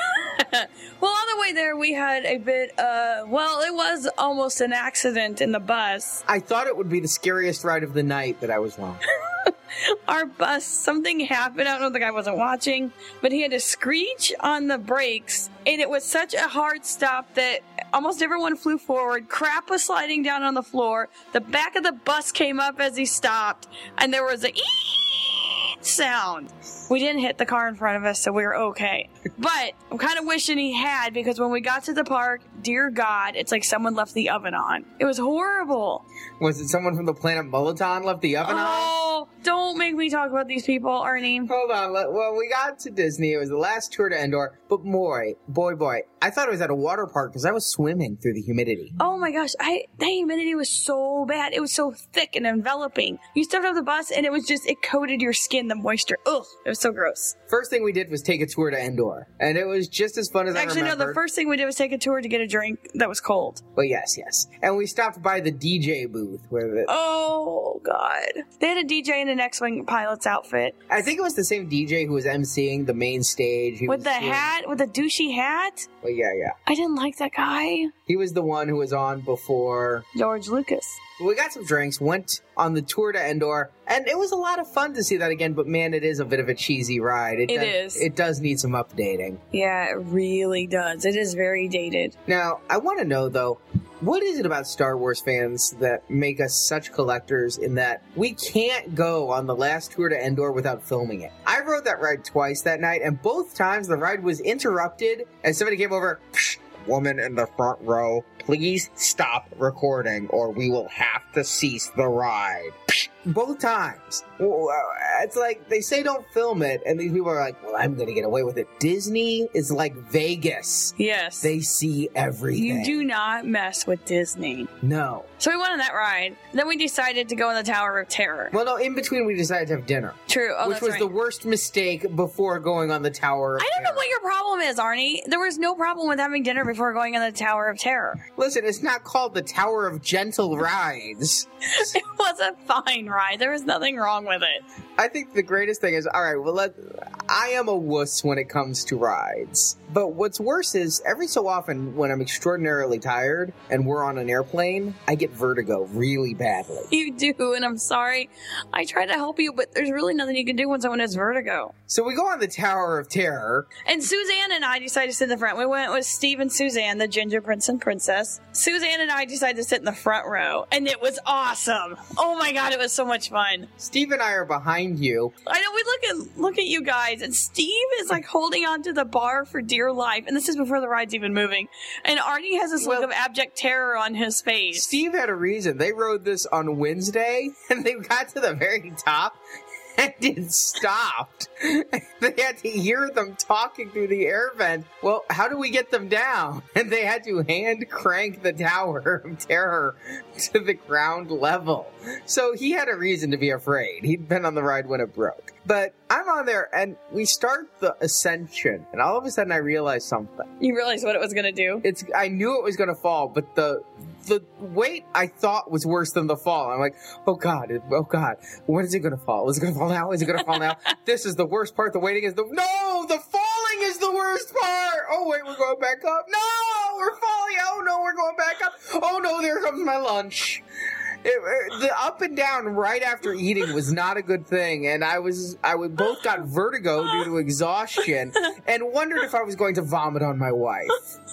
Well, on the way there, we had a bit, uh, well, it was almost an accident in the bus. I thought it would be the scariest ride of the night, but I was wrong. Our bus, something happened. I don't know, the guy wasn't watching, but he had to screech on the brakes, and it was such a hard stop that almost everyone flew forward. Crap was sliding down on the floor. The back of the bus came up as he stopped, and there was a sound. We didn't hit the car in front of us, so we were okay. But I'm kind of wishing he had because when we got to the park, dear God, it's like someone left the oven on. It was horrible. Was it someone from the planet Mulaton left the oven on? Oh, don't make me talk about these people, Arnie. Hold on. Well, we got to Disney. It was the last tour to Endor. But boy, boy, boy, I thought it was at a water park because I was swimming through the humidity. Oh my gosh, I the humidity was so bad. It was so thick and enveloping. You stepped off the bus and it was just it coated your skin, the moisture. Ugh, it was so gross. First thing we did was take a tour to Endor, and it was just as fun as Actually, I no, the first thing we did was take a tour to get a drink that was cold. But yes, yes, and we stopped by the DJ booth where the Oh god. They had a DJ in an X-Wing pilot's outfit. I think it was the same DJ who was emceeing the main stage. He With was the doing- hat, with the douchey hat. Well, yeah, yeah. I didn't like that guy. He was the one who was on before. George Lucas. We got some drinks, went on the tour to Endor, and it was a lot of fun to see that again. But man, it is a bit of a cheesy ride. It does, is. It does need some updating. Yeah, it really does. It is very dated. Now, I want to know though, what is it about Star Wars fans that make us such collectors in that we can't go on the last tour to Endor without filming it? I rode that ride twice that night, and both times the ride was interrupted as somebody came over. "Psh, Woman in the front row, please stop recording or we will have to cease the ride. Both times. Uh, It's like they say don't film it, and these people are like, well, I'm going to get away with it. Disney is like Vegas. Yes. They see everything. you do not mess with Disney. No. So we went on that ride. Then we decided to go in the Tower of Terror. Well, no, in between we decided to have dinner, True. Oh, which that's was right. the worst mistake before going on the Tower of I don't know what your problem is, Arnie. There was no problem with having dinner before going on the Tower of Terror. Listen, it's not called the Tower of Gentle Rides. It was a fine ride. There was nothing wrong with it. I think the greatest thing is, all right, well, let, I am a wuss when it comes to rides. But what's worse is every so often when I'm extraordinarily tired and we're on an airplane, I get vertigo really badly. You do, and I'm sorry. I tried to help you, but there's really nothing you can do when someone has vertigo. So we go on the Tower of Terror. And Suzanne and I decided to sit in the front. We went with Steve and Suzanne, the ginger prince and princess. Suzanne and I decided to sit in the front row, and it was awesome. Oh my god, it was so much fun. Steve and I are behind you. I know we look at look at you guys, and Steve is like holding on to the bar for dear life, and this is before the ride's even moving. And Arnie has this look of abject terror on his face. Steve had a reason. They rode this on Wednesday, and they got to the very top, and it stopped. they had to hear them talking through the air vent. Well, how do we get them down? And they had to hand crank the Tower of Terror to the ground level. So he had a reason to be afraid. He'd been on the ride when it broke. But I'm on there, and we start the ascension, and all of a sudden I realize something. You realize what it was gonna do. It's I knew it was going to fall, but the the weight I thought was worse than the fall. I'm like, oh god, oh god, when is it going to fall? Is it going to fall now? Is it going to fall now? this is the worst part. The waiting is the no, the falling is the worst part. Oh wait, we're going back up. No, we're falling. Oh no, we're going back up. Oh no, there comes my lunch. It, the up and down right after eating was not a good thing, and I was I would both got vertigo due to exhaustion, and wondered if I was going to vomit on my wife.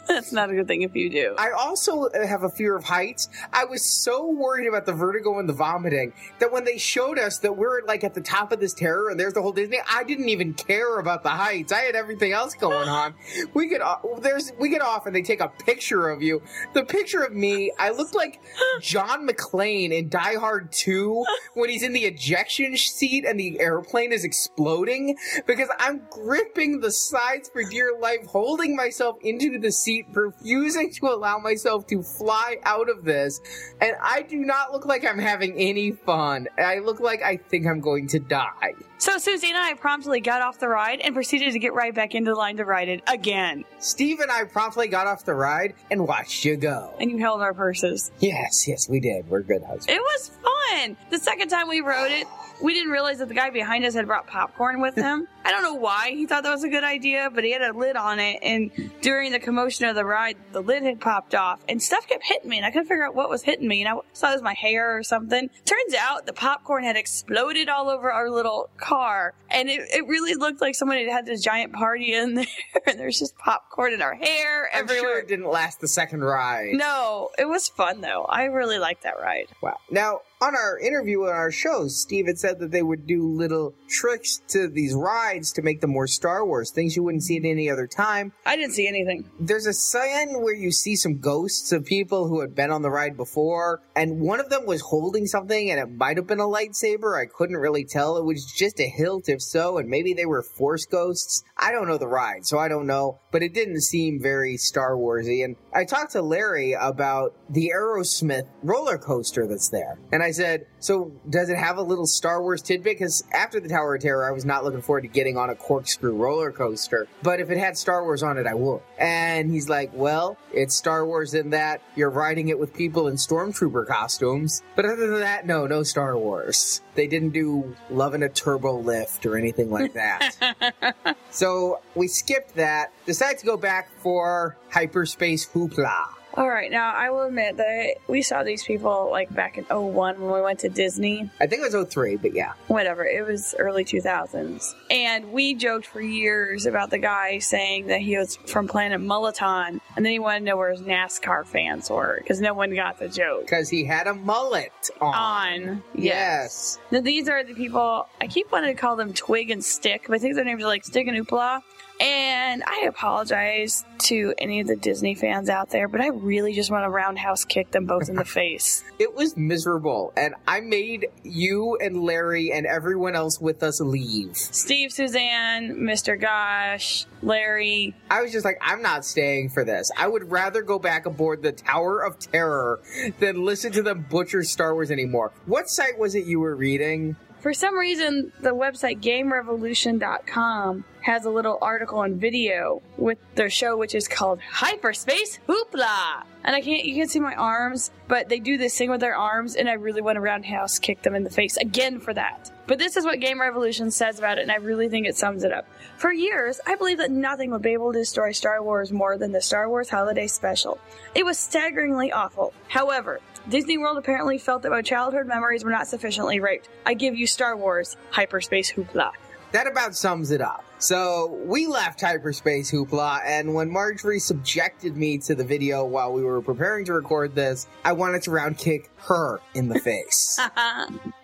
That's not a good thing if you do. I also uh, have a fear of heights. I was so worried about the vertigo and the vomiting that when they showed us that we're like at the top of this terror and there's the whole Disney, I didn't even care about the heights. I had everything else going on. We get off, uh, there's we get off and they take a picture of you. The picture of me, I looked like John McClane scene in Die Hard 2 when he's in the ejection seat and the airplane is exploding because I'm gripping the sides for dear life, holding myself into the seat, refusing to allow myself to fly out of this. And I do not look like I'm having any fun. I look like I think I'm going to die. So Susie and I promptly got off the ride and proceeded to get right back into the line to ride it again. Steve and I promptly got off the ride and watched you go. And you held our purses. Yes, yes, we did. We're good husbands. It was fun. The second time we rode it, we didn't realize that the guy behind us had brought popcorn with him. I don't know why he thought that was a good idea, but he had a lid on it, and during the commotion of the ride, the lid had popped off, and stuff kept hitting me, and I couldn't figure out what was hitting me, and I thought it was my hair or something. Turns out the popcorn had exploded all over our little car, and it, it really looked like someone had had this giant party in there, and there's just popcorn in our hair I'm everywhere. sure it didn't last the second ride. No, it was fun though. I really liked that ride. Wow. Now, on our interview on our show, Steve had said that they would do little tricks to these rides to make them more Star Wars, things you wouldn't see at any other time. I didn't see anything. There's a scene where you see some ghosts of people who had been on the ride before, and one of them was holding something, and it might have been a lightsaber. I couldn't really tell. It was just a hilt, if so, and maybe they were Force ghosts. I don't know the ride, so I don't know, but it didn't seem very Star Warsy. And I talked to Larry about the Aerosmith roller coaster that's there, and I said, "So does it have a little Star Wars tidbit?" Because after the Tower of Terror, I was not looking forward to getting on a corkscrew roller coaster, but if it had Star Wars on it, I would. And he's like, "Well, it's Star Wars in that you're riding it with people in stormtrooper costumes, but other than that, no, no Star Wars. They didn't do Love in a Turbo Lift or anything like that." So we skipped that, decided to go back for hyperspace hoopla. All right, now I will admit that we saw these people like back in 01 when we went to Disney. I think it was 03, but yeah. Whatever, it was early 2000s. And we joked for years about the guy saying that he was from Planet Mulliton, and then he wanted to know where his NASCAR fans were because no one got the joke. Because he had a mullet on. On. Yes. Now, these are the people, I keep wanting to call them Twig and Stick, but I think their names are like Stick and Oopla. And I apologize to any of the Disney fans out there, but I really just want to roundhouse kick them both in the face. It was miserable, and I made you and Larry and everyone else with us leave. Steve, Suzanne, Mr. Gosh, Larry. I was just like, I'm not staying for this. I would rather go back aboard the Tower of Terror than listen to them butcher Star Wars anymore. What site was it you were reading? For some reason, the website GameRevolution.com has a little article and video with their show, which is called Hyperspace Hoopla. And I can't, you can't see my arms, but they do this thing with their arms, and I really want to roundhouse kick them in the face again for that. But this is what Game Revolution says about it, and I really think it sums it up. For years, I believed that nothing would be able to destroy Star Wars more than the Star Wars Holiday Special. It was staggeringly awful. However, Disney World apparently felt that my childhood memories were not sufficiently raped. I give you Star Wars Hyperspace Hoopla. That about sums it up. So we left hyperspace hoopla, and when Marjorie subjected me to the video while we were preparing to record this, I wanted to round kick her in the face.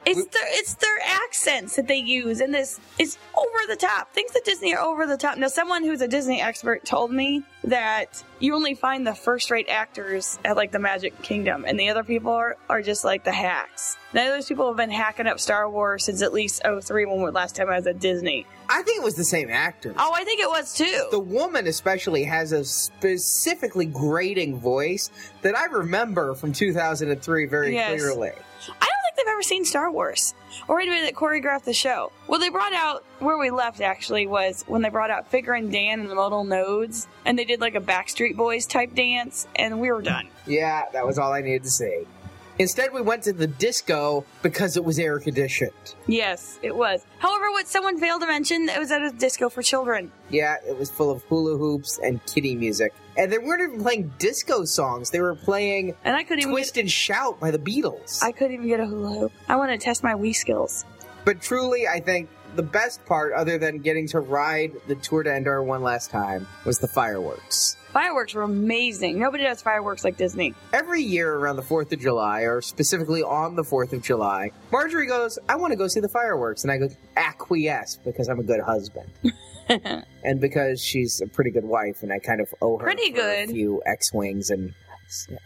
It's their it's their accents that they use, and this is over the top. Things that Disney are over the top. Now, someone who's a Disney expert told me that you only find the first rate actors at like the Magic Kingdom, and the other people are, are just like the hacks. Now, those people have been hacking up Star Wars since at least 03 when last time I was at Disney. I think it was the same actor. Oh, I think it was too. The woman, especially, has a specifically grating voice that I remember from 2003 very Yes. clearly. I don't think they've ever seen Star Wars or anybody that choreographed the show. Well, they brought out where we left actually was when they brought out Figrin D'an and the Modal Nodes, and they did like a Backstreet Boys type dance, and we were done. Yeah, that was all I needed to see. Instead, we went to the disco because it was air conditioned. Yes, it was. However, what someone failed to mention, it was at a disco for children. Yeah, it was full of hula hoops and kitty music. And they weren't even playing disco songs, they were playing And I couldn't even Twist get, and Shout by the Beatles. I couldn't even get a hula hoop. I want to test my Wii skills. But truly, I think the best part, other than getting to ride the Tour de Endor one last time, was the fireworks. Fireworks were amazing. Nobody does fireworks like Disney. Every year around the 4th of July, or specifically on the 4th of July, Marjorie goes, I want to go see the fireworks. And I go, acquiesce because I'm a good husband. and because she's a pretty good wife, and I kind of owe her Pretty for a good. few X Wings and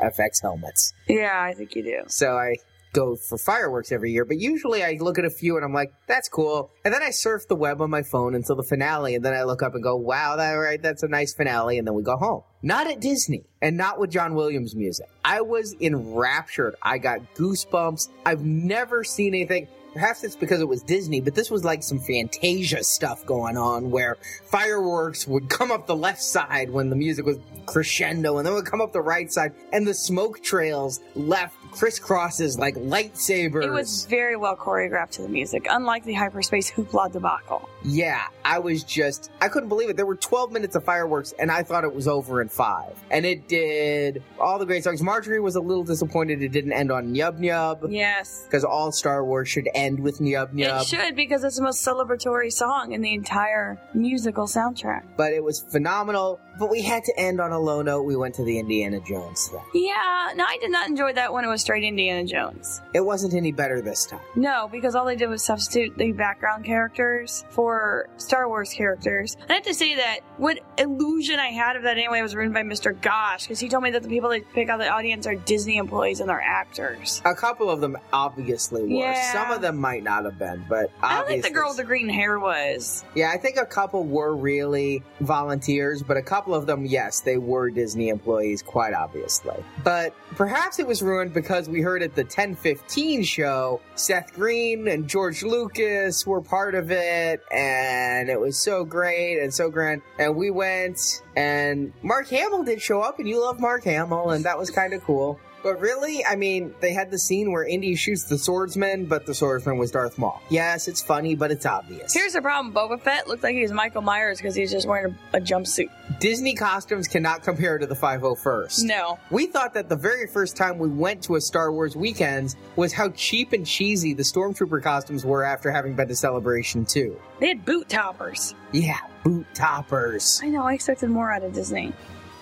FX helmets. Yeah, I think you do. So I go for fireworks every year, but usually I look at a few and I'm like, that's cool. And then I surf the web on my phone until the finale, and then I look up and go, wow, that right, that's a nice finale, and then we go home. Not at Disney, and not with John Williams music. I was enraptured. I got goosebumps. I've never seen anything. Perhaps it's because it was Disney, but this was like some Fantasia stuff going on where fireworks would come up the left side when the music was crescendo and then would come up the right side and the smoke trails left crisscrosses like lightsabers. It was very well choreographed to the music, unlike the hyperspace hoopla debacle. Yeah, I was just, I couldn't believe it. There were 12 minutes of fireworks and I thought it was over in five. And it did all the great songs. Marjorie was a little disappointed it didn't end on Yub Nyub. Yes. Because all Star Wars should end with Nyub Nyub. It should because it's the most celebratory song in the entire musical soundtrack. But it was phenomenal. But we had to end on a low note. We went to the Indiana Jones thing. Yeah, no, I did not enjoy that when it was straight Indiana Jones. It wasn't any better this time. No, because all they did was substitute the background characters for Star Wars characters. I have to say that what illusion I had of that anyway was ruined by Mr. Gosh, because he told me that the people that pick out the audience are Disney employees and they're actors. A couple of them obviously were. Yeah. Some of them might not have been, but I don't think the girl with the green hair was. Yeah, I think a couple were really volunteers, but a couple of them, yes, they were Disney employees, quite obviously. But perhaps it was ruined because we heard at the 1015 show, Seth Green and George Lucas were part of it, and it was so great and so grand. And we went, and Mark Hamill did show up, and you love Mark Hamill, and that was kind of cool. But really, I mean, they had the scene where Indy shoots the swordsman, but the swordsman was Darth Maul. Yes, it's funny, but it's obvious. Here's the problem Boba Fett looked like he was Michael Myers because he's just wearing a, a jumpsuit. Disney costumes cannot compare to the 501st. No. We thought that the very first time we went to a Star Wars weekends was how cheap and cheesy the Stormtrooper costumes were after having been to Celebration 2. They had boot toppers. Yeah, boot toppers. I know, I expected more out of Disney.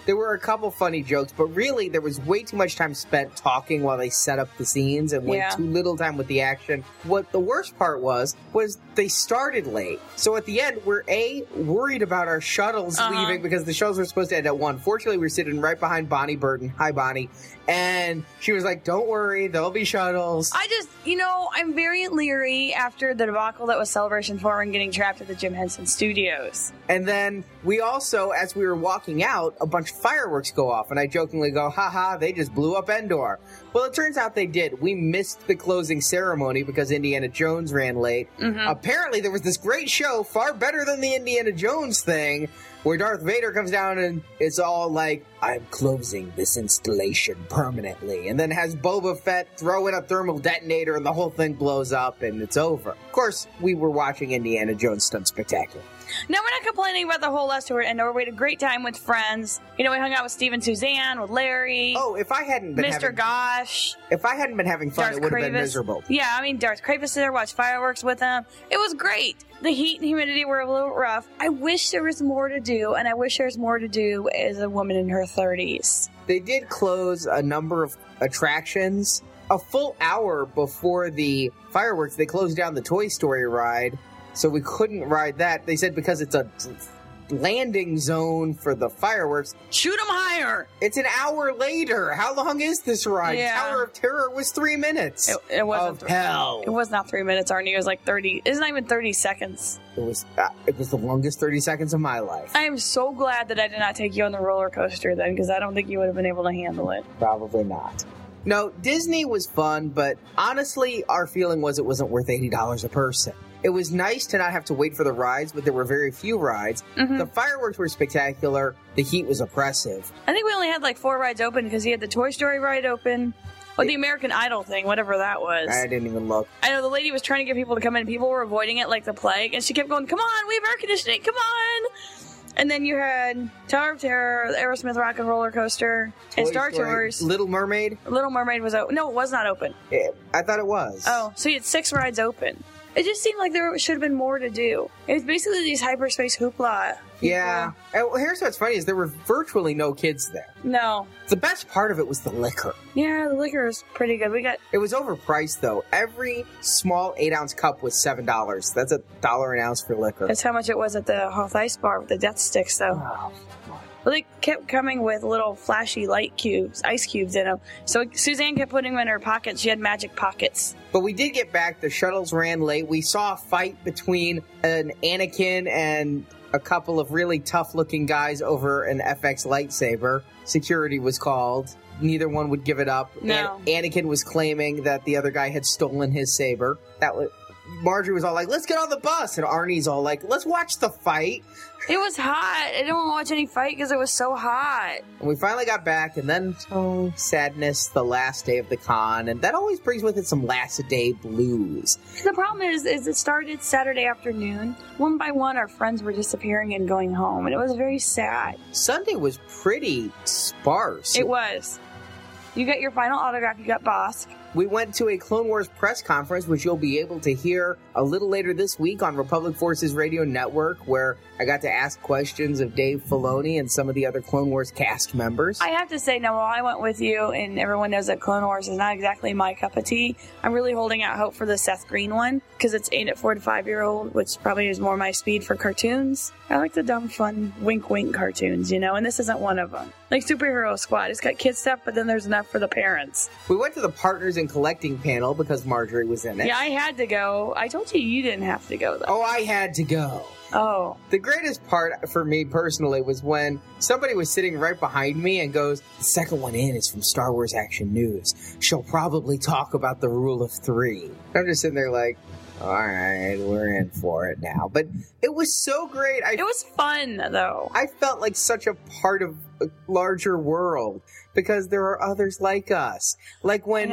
There were a couple funny jokes, but really there was way too much time spent talking while they set up the scenes and way Yeah. too little time with the action. What the worst part was, was they started late. So at the end, we're A, worried about our shuttles Uh-huh. leaving because the shuttles were supposed to end at 1. Fortunately, we were sitting right behind Bonnie Burton. Hi, Bonnie. And she was like, don't worry, there'll be shuttles. I just, you know, I'm very leery after the debacle that was Celebration 4 and getting trapped at the Jim Henson Studios. And then we also, as we were walking out, a bunch of fireworks go off, and I jokingly go, haha, they just blew up Endor. Well, it turns out they did. We missed the closing ceremony because Indiana Jones ran late. Mm-hmm. Apparently, there was this great show, far better than the Indiana Jones thing, where Darth Vader comes down and it's all like, I'm closing this installation permanently. And then has Boba Fett throw in a thermal detonator and the whole thing blows up and it's over. Of course, we were watching Indiana Jones Stunt Spectacular. No, we're not complaining about the whole last tour and we had a great time with friends. You know, we hung out with Steve and Suzanne, with Larry, Oh, if I hadn't been Mr. having, Gosh, if I hadn't been having fun, Darth it would have been miserable. Yeah, I mean, Darth Kravis there, watched fireworks with him. It was great. The heat and humidity were a little rough. I wish there was more to do, and I wish there's more to do as a woman in her 30s. They did close a number of attractions. A full hour before the fireworks, they closed down the Toy Story ride, so we couldn't ride that. They said because it's a landing zone for the fireworks. Shoot them higher! It's an hour later. How long is this ride? Yeah. Tower of Terror was three minutes. It, it wasn't. three- hell. It was not three minutes, Arnie. It was like 30. It's not even 30 seconds. It was. Uh, it was the longest thirty seconds of my life. I am so glad that I did not take you on the roller coaster then, because I don't think you would have been able to handle it. Probably not. No, Disney was fun, but honestly, our feeling was it wasn't worth $80 a person. It was nice to not have to wait for the rides, but there were very few rides. Mhm. The fireworks were spectacular. The heat was oppressive. I think we only had like four rides open because he had the Toy Story ride open. Or the American Idol thing, whatever that was. I didn't even look. I know the lady was trying to get people to come in. People were avoiding it like the plague, and she kept going, "Come on, we have air conditioning. Come on!" And then you had Tower of Terror, the Aerosmith Rock and Roller Coaster, and Star Story- Tours. Little Mermaid? Little Mermaid was open. No, it was not open. Eh, I thought it was. Oh, so you had six rides open. It just seemed like there should have been more to do. It was basically these hyperspace hoopla. Yeah. And well, here's what's funny is there were virtually no kids there. No. The best part of it was the liquor. Yeah, the liquor was pretty good. We got It was overpriced though. Every small eight ounce cup was seven dollars. That's a dollar an ounce for liquor. that's how much it was at the Hoth Ice Bar with the death sticks, though. Oh, Well, they kept coming with little flashy light cubes, ice cubes in them. So Suzanne kept putting them in her pockets. She had magic pockets. But we did get back. The shuttles ran late. We saw a fight between an Anakin and a couple of really tough looking guys over an FX lightsaber. Security was called. Neither one would give it up. No. An- Anakin was claiming that the other guy had stolen his saber. That was. Marjorie was all like, "Let's get on the bus," and Arnie's all like, "Let's watch the fight." It was hot. I didn't want to watch any fight because it was so hot. And we finally got back, and then oh, sadness, the last day of the con, and that always brings with it some last day blues. The problem is, is it started Saturday afternoon. One by one, our friends were disappearing and going home, and it was very sad. Sunday was pretty sparse. It was. You got your final autograph. You got Bossk. We went to a Clone Wars press conference, which you'll be able to hear a little later this week on Republic Forces Radio Network, where I got to ask questions of Dave Filoni and some of the other Clone Wars cast members. I have to say, now while I went with you, and everyone knows that Clone Wars is not exactly my cup of tea, I'm really holding out hope for the Seth Green one because it's aimed at four to five year old, which probably is more my speed for cartoons. I like the dumb, fun, wink, wink cartoons, you know, and this isn't one of them. Like Superhero Squad, it's got kid stuff, but then there's enough for the parents. we went to the Partners in Collecting panel because Marjorie was in it. Yeah, I had to go. I told you you didn't have to go though. Oh, I had to go. Oh, The greatest part for me personally was when somebody was sitting right behind me and goes, The second one in is from Star Wars Action News. She'll probably talk about the rule of three. I'm just sitting there like, all right, we're in for it now. But it was so great. I, it was fun though. I felt like such a part of a larger world because there are others like us. Like when.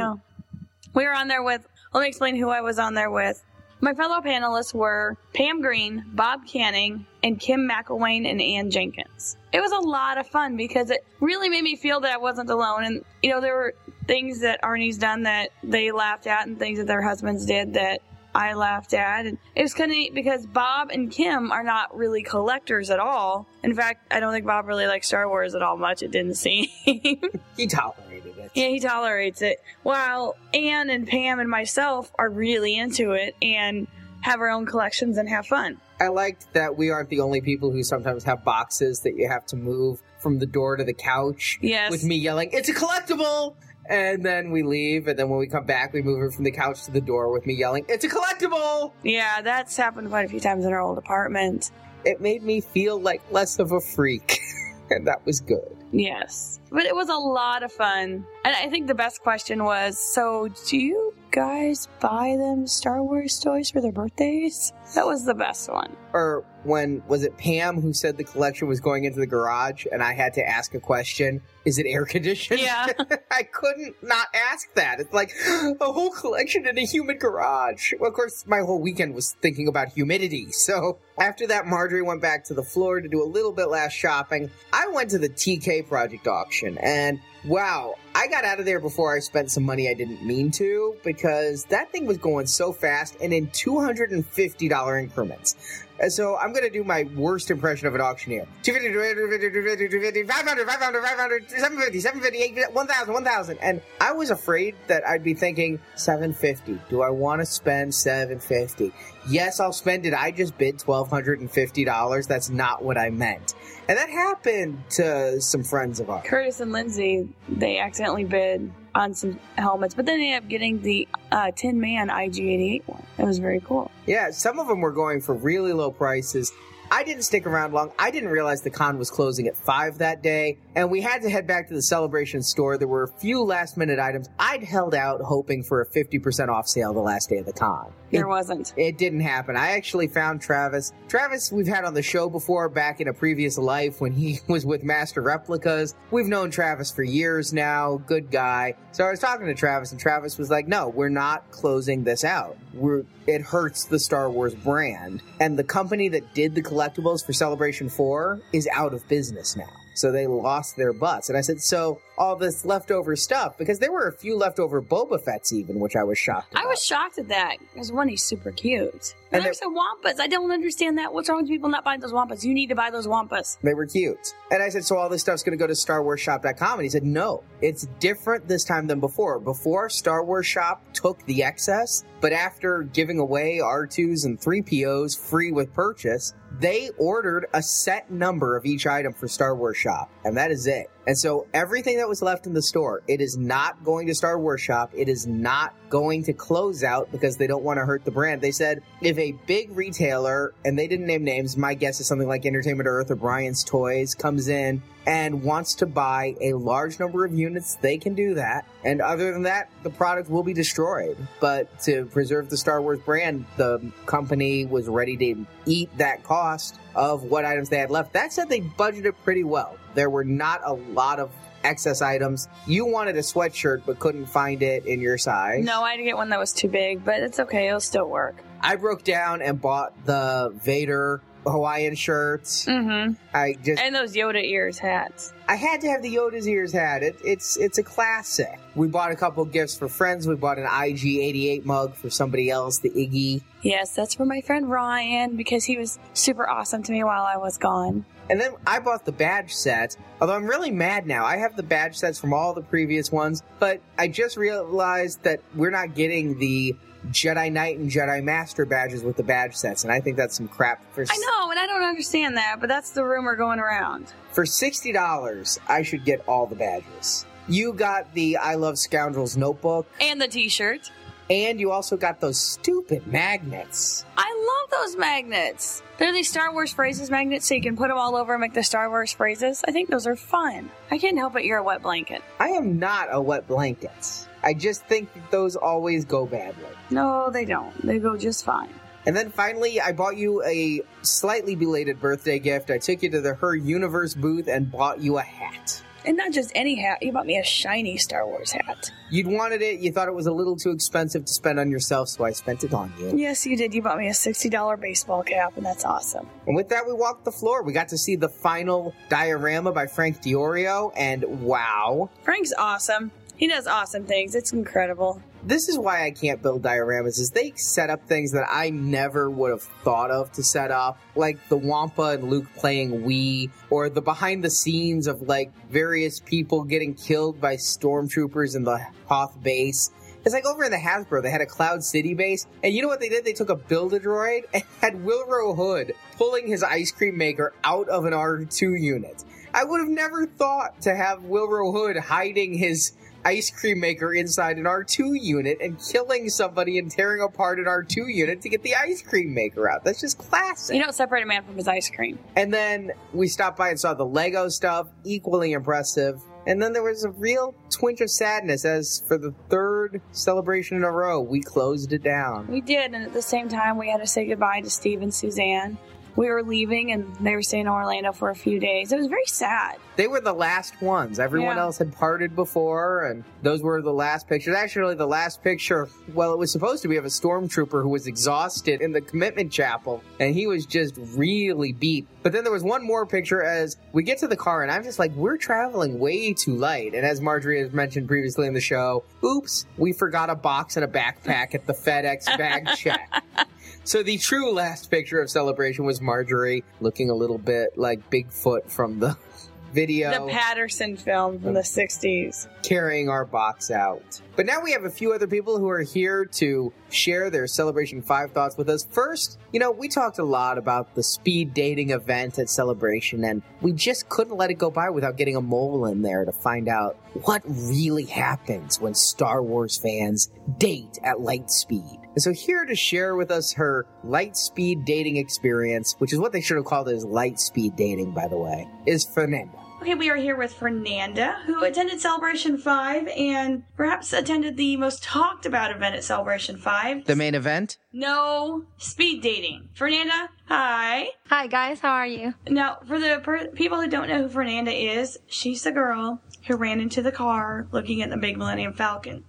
We were on there with, let me explain who I was on there with. My fellow panelists were Pam Green, Bob Canning, and Kim McElwain and Ann Jenkins. It was a lot of fun because it really made me feel that I wasn't alone. And, you know, there were things that Arnie's done that they laughed at and things that their husbands did that I laughed at. And it was kind of neat because Bob and Kim are not really collectors at all. In fact, I don't think Bob really likes Star Wars at all much, it didn't seem. he tolerated it. Yeah, he tolerates it. While Anne and Pam and myself are really into it and have our own collections and have fun. I liked that we aren't the only people who sometimes have boxes that you have to move from the door to the couch. Yes. With me yelling, "It's a collectible!" And then we leave, and then when we come back, we move it from the couch to the door with me yelling, "It's a collectible!" Yeah, that's happened quite a few times in our old apartment. It made me feel like less of a freak, and that was good. Yes. But it was a lot of fun. And I think the best question was so, do you guys buy them Star Wars toys for their birthdays? That was the best one. Or when was it Pam who said the collection was going into the garage, and I had to ask a question: Is it air conditioned? Yeah. I couldn't not ask that. It's like a whole collection in a humid garage. Well, of course, my whole weekend was thinking about humidity. So after that, Marjorie went back to the floor to do a little bit last shopping. I went to the TK Project auction, and wow, I got out of there before I spent some money I didn't mean to because that thing was going so fast and in $250 increments. So I'm going to do my worst impression of an auctioneer. 250, 250, 250, 500, 500, 500, 750, 750, 1000, 1000. And I was afraid that I'd be thinking 750. Do I want to spend 750? Yes, I'll spend it. I just bid $1,250. That's not what I meant. And that happened to some friends of ours. Curtis and Lindsay, they accidentally bid on some helmets, but then they ended up getting the uh, Tin Man IG88 one. It was very cool. Yeah, some of them were going for really low prices. I didn't stick around long. I didn't realize the con was closing at 5 that day, and we had to head back to the celebration store. There were a few last minute items. I'd held out hoping for a 50% off sale the last day of the con. There wasn't. It didn't happen. I actually found Travis. Travis, we've had on the show before back in a previous life when he was with Master Replicas. We've known Travis for years now. Good guy. So I was talking to Travis, and Travis was like, "No, we're not closing this out. We're it hurts the Star Wars brand, and the company that did the collectibles for Celebration Four is out of business now." So they lost their butts. And I said, so all this leftover stuff, because there were a few leftover Boba Fett's even, which I was shocked about. I was shocked at that. Because one, he's super cute. And And there's some Wampas. I don't understand that. What's wrong with people not buying those Wampas? You need to buy those Wampas. They were cute. And I said, so all this stuff's going to go to StarWarsShop.com? And he said, no, it's different this time than before. Before, Star Wars Shop took the excess, but after giving away R2s and 3POs free with purchase, they ordered a set number of each item for Star Wars Shop, and that is it. And so everything that was left in the store, it is not going to Star Wars Shop. It is not going to close out because they don't want to hurt the brand. They said if a big retailer, and they didn't name names, my guess is something like Entertainment Earth or Brian's Toys, comes in and wants to buy a large number of units, they can do that. And other than that, the product will be destroyed. But to preserve the Star Wars brand, the company was ready to eat that cost of what items they had left. That said, they budgeted pretty well. There were not a lot of excess items. You wanted a sweatshirt but couldn't find it in your size. No, I had to get one that was too big, but it's okay. It'll still work. I broke down and bought the Vader Hawaiian shirts. Mm-hmm. I just And those Yoda ears hats. I had to have the Yoda's ears hat. It, it's it's a classic. We bought a couple gifts for friends. We bought an IG88 mug for somebody else, the Iggy. Yes, that's for my friend Ryan because he was super awesome to me while I was gone. And then I bought the badge set. Although I'm really mad now. I have the badge sets from all the previous ones, but I just realized that we're not getting the Jedi Knight and Jedi Master badges with the badge sets, and I think that's some crap. For I know, and I don't understand that, but that's the rumor going around. For sixty dollars, I should get all the badges. You got the I Love Scoundrels notebook, And the t-shirt. and you also got those stupid magnets. I love those magnets. They're these Star Wars phrases magnets, so you can put them all over and make the Star Wars phrases. I think those are fun. I can't help it. You're a wet blanket. I am not a wet blanket. I just think that those always go badly. No, they don't. They go just fine. And then finally, I bought you a slightly belated birthday gift. I took you to the Her Universe booth and bought you a hat. And not just any hat. You bought me a shiny Star Wars hat. You'd wanted it, you thought it was a little too expensive to spend on yourself, so I spent it on you. Yes, you did. You bought me a $60 baseball cap, and that's awesome. And with that, we walked the floor. We got to see the final diorama by Frank Diorio, and wow. Frank's awesome. He does awesome things. It's incredible. This is why I can't build dioramas, is they set up things that I never would have thought of to set up, like the Wampa and Luke playing Wii, or the behind the scenes of like various people getting killed by stormtroopers in the Hoth base. It's like over in the Hasbro, they had a Cloud City base, and you know what they did? They took a Build-A-Droid and had Willrow Hood pulling his ice cream maker out of an R2 unit. I would have never thought to have Willrow Hood hiding his ice cream maker inside an R2 unit and killing somebody and tearing apart an R2 unit to get the ice cream maker out. That's just classic. You don't separate a man from his ice cream. And then we stopped by and saw the Lego stuff, equally impressive. And then there was a real twinge of sadness as for the third celebration in a row, we closed it down. We did, and at the same time, we had to say goodbye to Steve and Suzanne. We were leaving, and they were staying in Orlando for a few days. It was very sad. They were the last ones. Everyone Yeah. else had parted before, and those were the last pictures. Actually, the last picture, well, it was supposed to be of a stormtrooper who was exhausted in the commitment chapel, and he was just really beat. But then there was one more picture as we get to the car, and I'm just like, we're traveling way too light. And as Marjorie has mentioned previously in the show, oops, we forgot a box and a backpack at the FedEx bag check. So the true last picture of celebration was Marjorie looking a little bit like Bigfoot from the video The Patterson film from the 60s. carrying our box out. But now we have a few other people who are here to share their Celebration 5 thoughts with us. First, you know, we talked a lot about the speed dating event at Celebration, and we just couldn't let it go by without getting a mole in there to find out what really happens when Star Wars fans date at light speed. And so here to share with us her light speed dating experience, which is what they should have called it as light speed dating, by the way, is Fernanda. Okay, we are here with Fernanda, who attended Celebration 5 and perhaps attended the most talked about event at Celebration 5. The main event? no speed dating. Fernanda, hi. Hi guys, how are you? Now, for the per- people who don't know who Fernanda is, she's the girl who ran into the car looking at the big Millennium Falcon.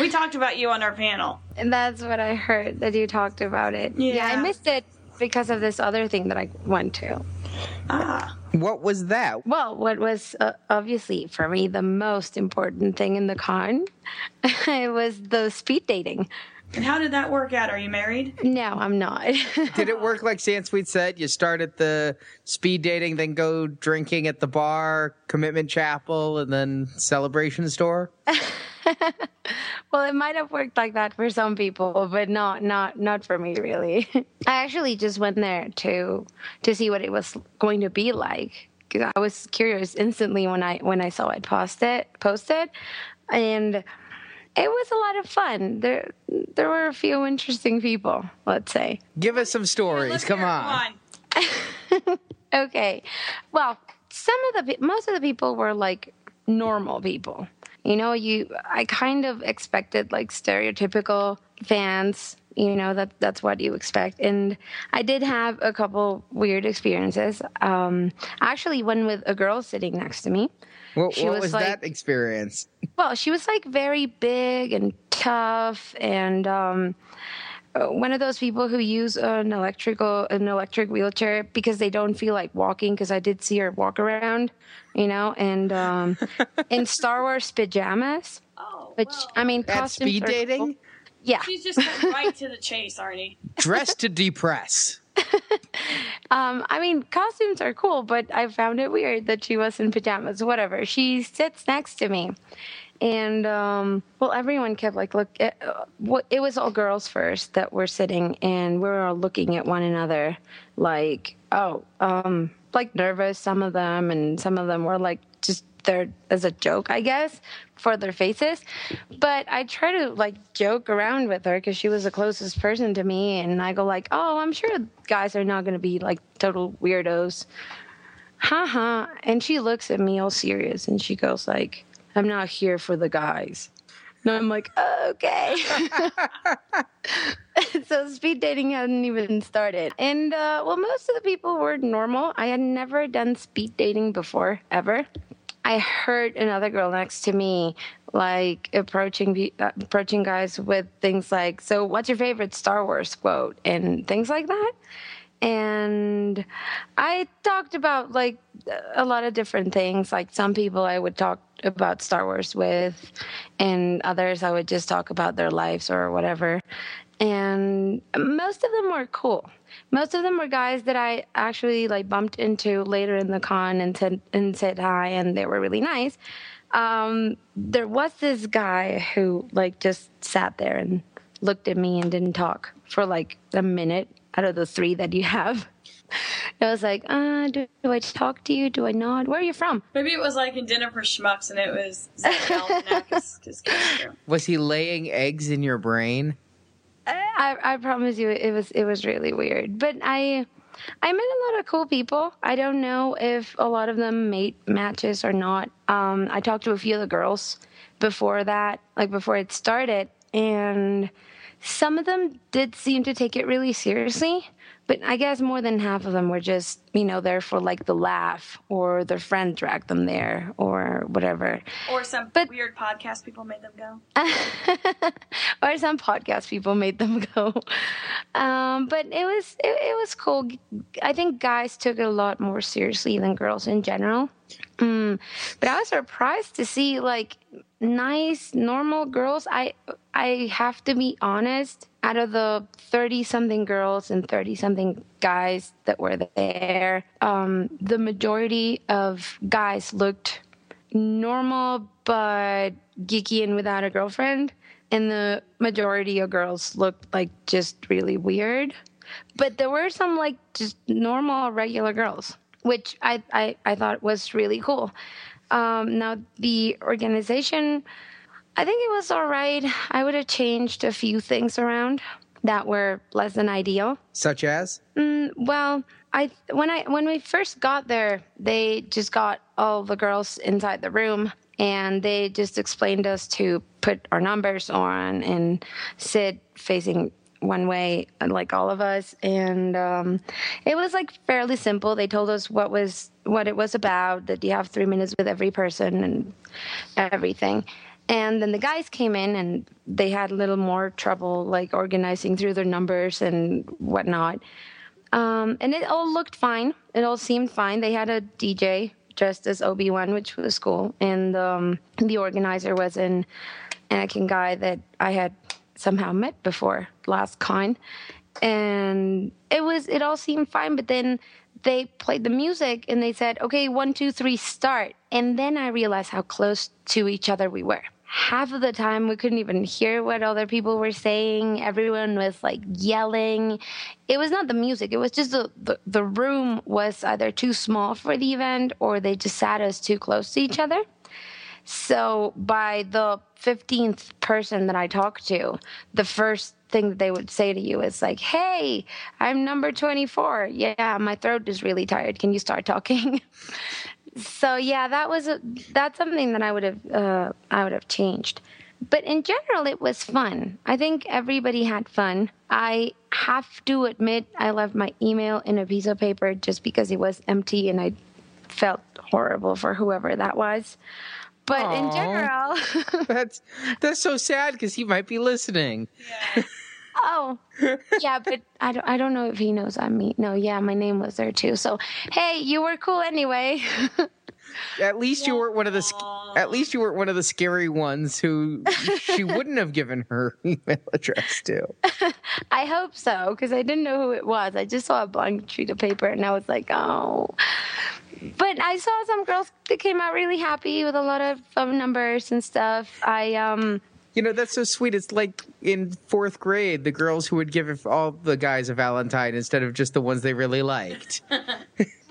We talked about you on our panel. And that's what I heard that you talked about it. Yeah. I missed it because of this other thing that I went to. Ah, What was that? Well, what was uh, obviously for me the most important thing in the con it was the speed dating. And how did that work out? Are you married? No, I'm not. Did it work like Sansweet said? You start at the speed dating, then go drinking at the bar, commitment chapel, and then celebration store? well, it might have worked like that for some people, but not not not for me really. I actually just went there to to see what it was going to be like because I was curious instantly when I when I saw it posted posted, and it was a lot of fun. There there were a few interesting people. Let's say. Give us some stories. Come hear on. Okay. Well, some of the most of the people were like normal people. You know, you I kind of expected like stereotypical fans. You know that that's what you expect, and I did have a couple weird experiences. Um, actually one with a girl sitting next to me. What, She what was was like- that experience? Well, she was like very big and tough, and um, one of those people who use an electrical an electric wheelchair because they don't feel like walking. Because I did see her walk around, you know, and um, in Star Wars pajamas, Oh, which well, I mean, At costumes speed are cool. dating? Yeah, she's just right to the chase, Arnie. Dressed to depress. Um, I mean, costumes are cool, but I found it weird that she was in pajamas. Whatever. She sits next to me, and um, well, everyone kept like look. It, it was all girls first that were sitting, and we were all looking at one another, like oh, um, like nervous. Some of them, and some of them were like just there as a joke, I guess, for their faces. But I try to like joke around with her because she was the closest person to me, and I go like, "Oh, I'm sure guys are not going to be like total weirdos." Haha. And she looks at me all serious, and she goes like, "I'm not here for the guys." And I'm like, okay. so speed dating hadn't even started. And uh, well, most of the people were normal. I had never done speed dating before, ever. I heard another girl next to me like approaching uh, approaching guys with things like, "So, what's your favorite Star Wars quote?" and things like that. And I talked about like a lot of different things. Like some people I would talk about Star Wars with, and others I would just talk about their lives or whatever. And most of them were cool. Most of them were guys that I actually like bumped into later in the con and said and said hi, and they were really nice. Um, there was this guy who like just sat there and looked at me and didn't talk for like a minute out of the three that you have. I was like, uh, do, do I talk to you? Do I not? Where are you from? Maybe it was like in Dinner for Schmucks, and it was Zach Galifianakis' character. Was he laying eggs in your brain? I, I promise you, it was it was really weird. But I I met a lot of cool people. I don't know if a lot of them made matches or not. Um, I talked to a few of the girls before that, like before it started, and some of them did seem to take it really seriously. But I guess more than half of them were just, you know, there for like the laugh, or their friend dragged them there, or whatever. Or some But- weird podcast people made them go. or some podcast people made them go. Um, but it was it, it was cool. I think guys took it a lot more seriously than girls in general. Mm, but I was surprised to see like nice normal girls. I I have to be honest. Out of the thirty something girls and thirty something guys that were there, um, the majority of guys looked normal but geeky and without a girlfriend and the majority of girls looked like just really weird but there were some like just normal regular girls which i i, I thought was really cool. Um, now the organization i think it was all right. I would have changed a few things around that were less than ideal. Such as? Mm, well, I when I when we first got there, they just got all the girls inside the room and they just explained us to put our numbers on and sit facing one way like all of us and um, it was like fairly simple. They told us what was what it was about that you have three minutes with every person and everything. And then the guys came in and they had a little more trouble like organizing through their numbers and whatnot. Um, and it all looked fine. It all seemed fine. They had a dj dressed as obi-wan which was cool. And um, the organizer was an anakin guy that i had somehow met before last con, and it was it all seemed fine. But then they played the music and they said, "Okay, one, two, three, start." And then I realized how close to each other we were. Half of the time we couldn't even hear what other people were saying. Everyone was like yelling. It was not the music. It was just the, the, the room was either too small for the event or they just sat us too close to each other so by the 15th person that i talked to the first thing that they would say to you is like hey i'm number 24 yeah my throat is really tired can you start talking so yeah, that was a, that's something that I would have uh, I would have changed. But in general, it was fun. I think everybody had fun. I have to admit, I left my email in a piece of paper just because it was empty, and I felt horrible for whoever that was. But Aww. in general, that's that's so sad because he might be listening. Yeah. oh, yeah, but I don't, I don't know if he knows I'm me. No, yeah, my name was there too. So, hey, you were cool anyway. at least yeah. you weren't one of the at least you weren't one of the scary ones who she wouldn't have given her email address to. I hope so because I didn't know who it was. I just saw a blank sheet of paper and I was like, oh. But I saw some girls that came out really happy with a lot of phone numbers and stuff. I um you know, that's so sweet. It's like in fourth grade, the girls who would give all the guys a Valentine instead of just the ones they really liked. well,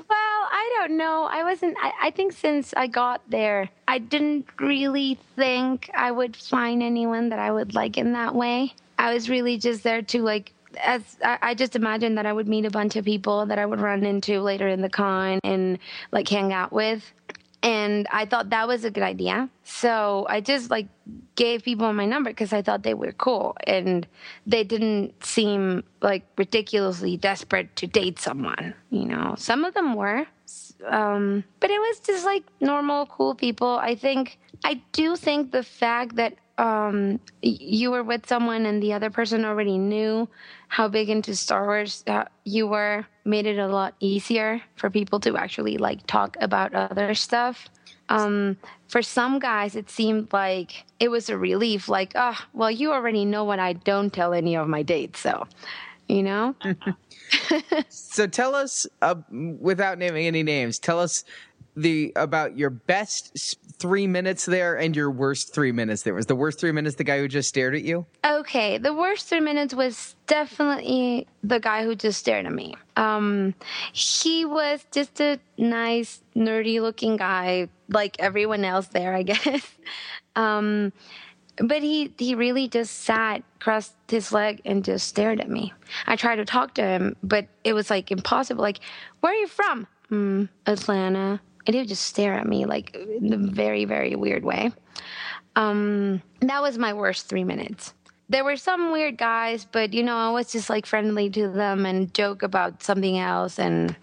I don't know. I wasn't, I, I, think since I got there, I didn't really think I would find anyone that I would like in that way. I was really just there to like as I, I, just imagined that I would meet a bunch of people that I would run into later in the con and like hang out with and I thought that was a good idea. So I just like gave people my number because I thought they were cool and they didn't seem like ridiculously desperate to date someone. You know, some of them were, um, but it was just like normal, cool people. I think I do think the fact that um, you were with someone and the other person already knew how big into Star Wars uh, you were made it a lot easier for people to actually like talk about other stuff. Um, for some guys, it seemed like it was a relief, like, oh, well, you already know what I don't tell any of my dates, so, you know? so tell us, uh, without naming any names, tell us the about your best three minutes there and your worst three minutes there. Was the worst three minutes the guy who just stared at you? Okay, the worst three minutes was definitely the guy who just stared at me. Um, he was just a nice, nerdy looking guy, like everyone else there, I guess. Um, but he he really just sat, crossed his leg, and just stared at me. I tried to talk to him, but it was like impossible. Like, where are you from? Mm, Atlanta and he would just stare at me like in a very very weird way. Um, that was my worst three minutes. There were some weird guys but you know i was just like friendly to them and joke about something else. And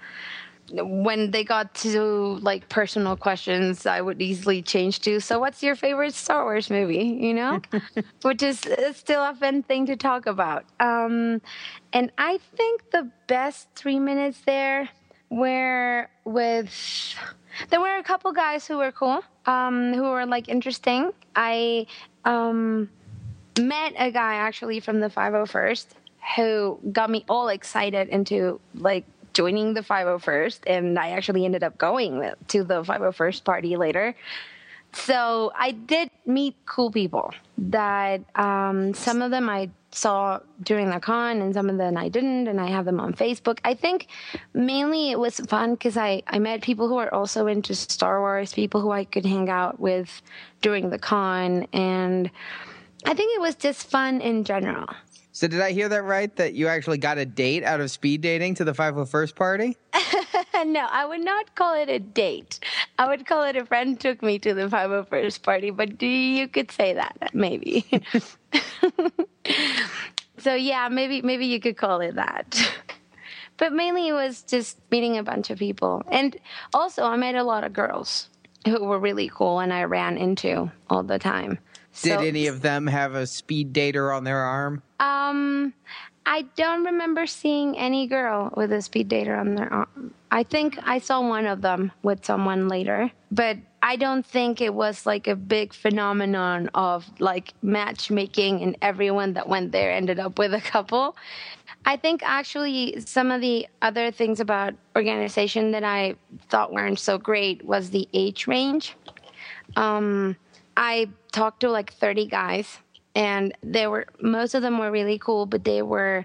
when they got to like personal questions i would easily change to so what's your favorite star wars movie? you know? Which is still a fun thing to talk about. Um, and i think the best three minutes there were with there were a couple guys who were cool, um, who were like interesting. I um, met a guy actually from the 501st who got me all excited into like joining the 501st, and I actually ended up going to the 501st party later. So I did meet cool people that um, some of them I saw during the con and some of them I didn't and I have them on Facebook. I think mainly it was fun because I, I met people who are also into Star Wars, people who I could hang out with during the con and I think it was just fun in general. So did I hear that right? That you actually got a date out of speed dating to the 501st party? no, I would not call it a date. I would call it a friend took me to the 501st party, but you could say that maybe. so yeah, maybe maybe you could call it that. but mainly it was just meeting a bunch of people. And also I met a lot of girls who were really cool and I ran into all the time. Did so, any of them have a speed dater on their arm? Um, I don't remember seeing any girl with a speed dater on their arm. I think I saw one of them with someone later, but I don't think it was like a big phenomenon of like matchmaking and everyone that went there ended up with a couple. I think actually some of the other things about organization that I thought weren't so great was the age range. Um, I talked to like 30 guys, and they were most of them were really cool, but they were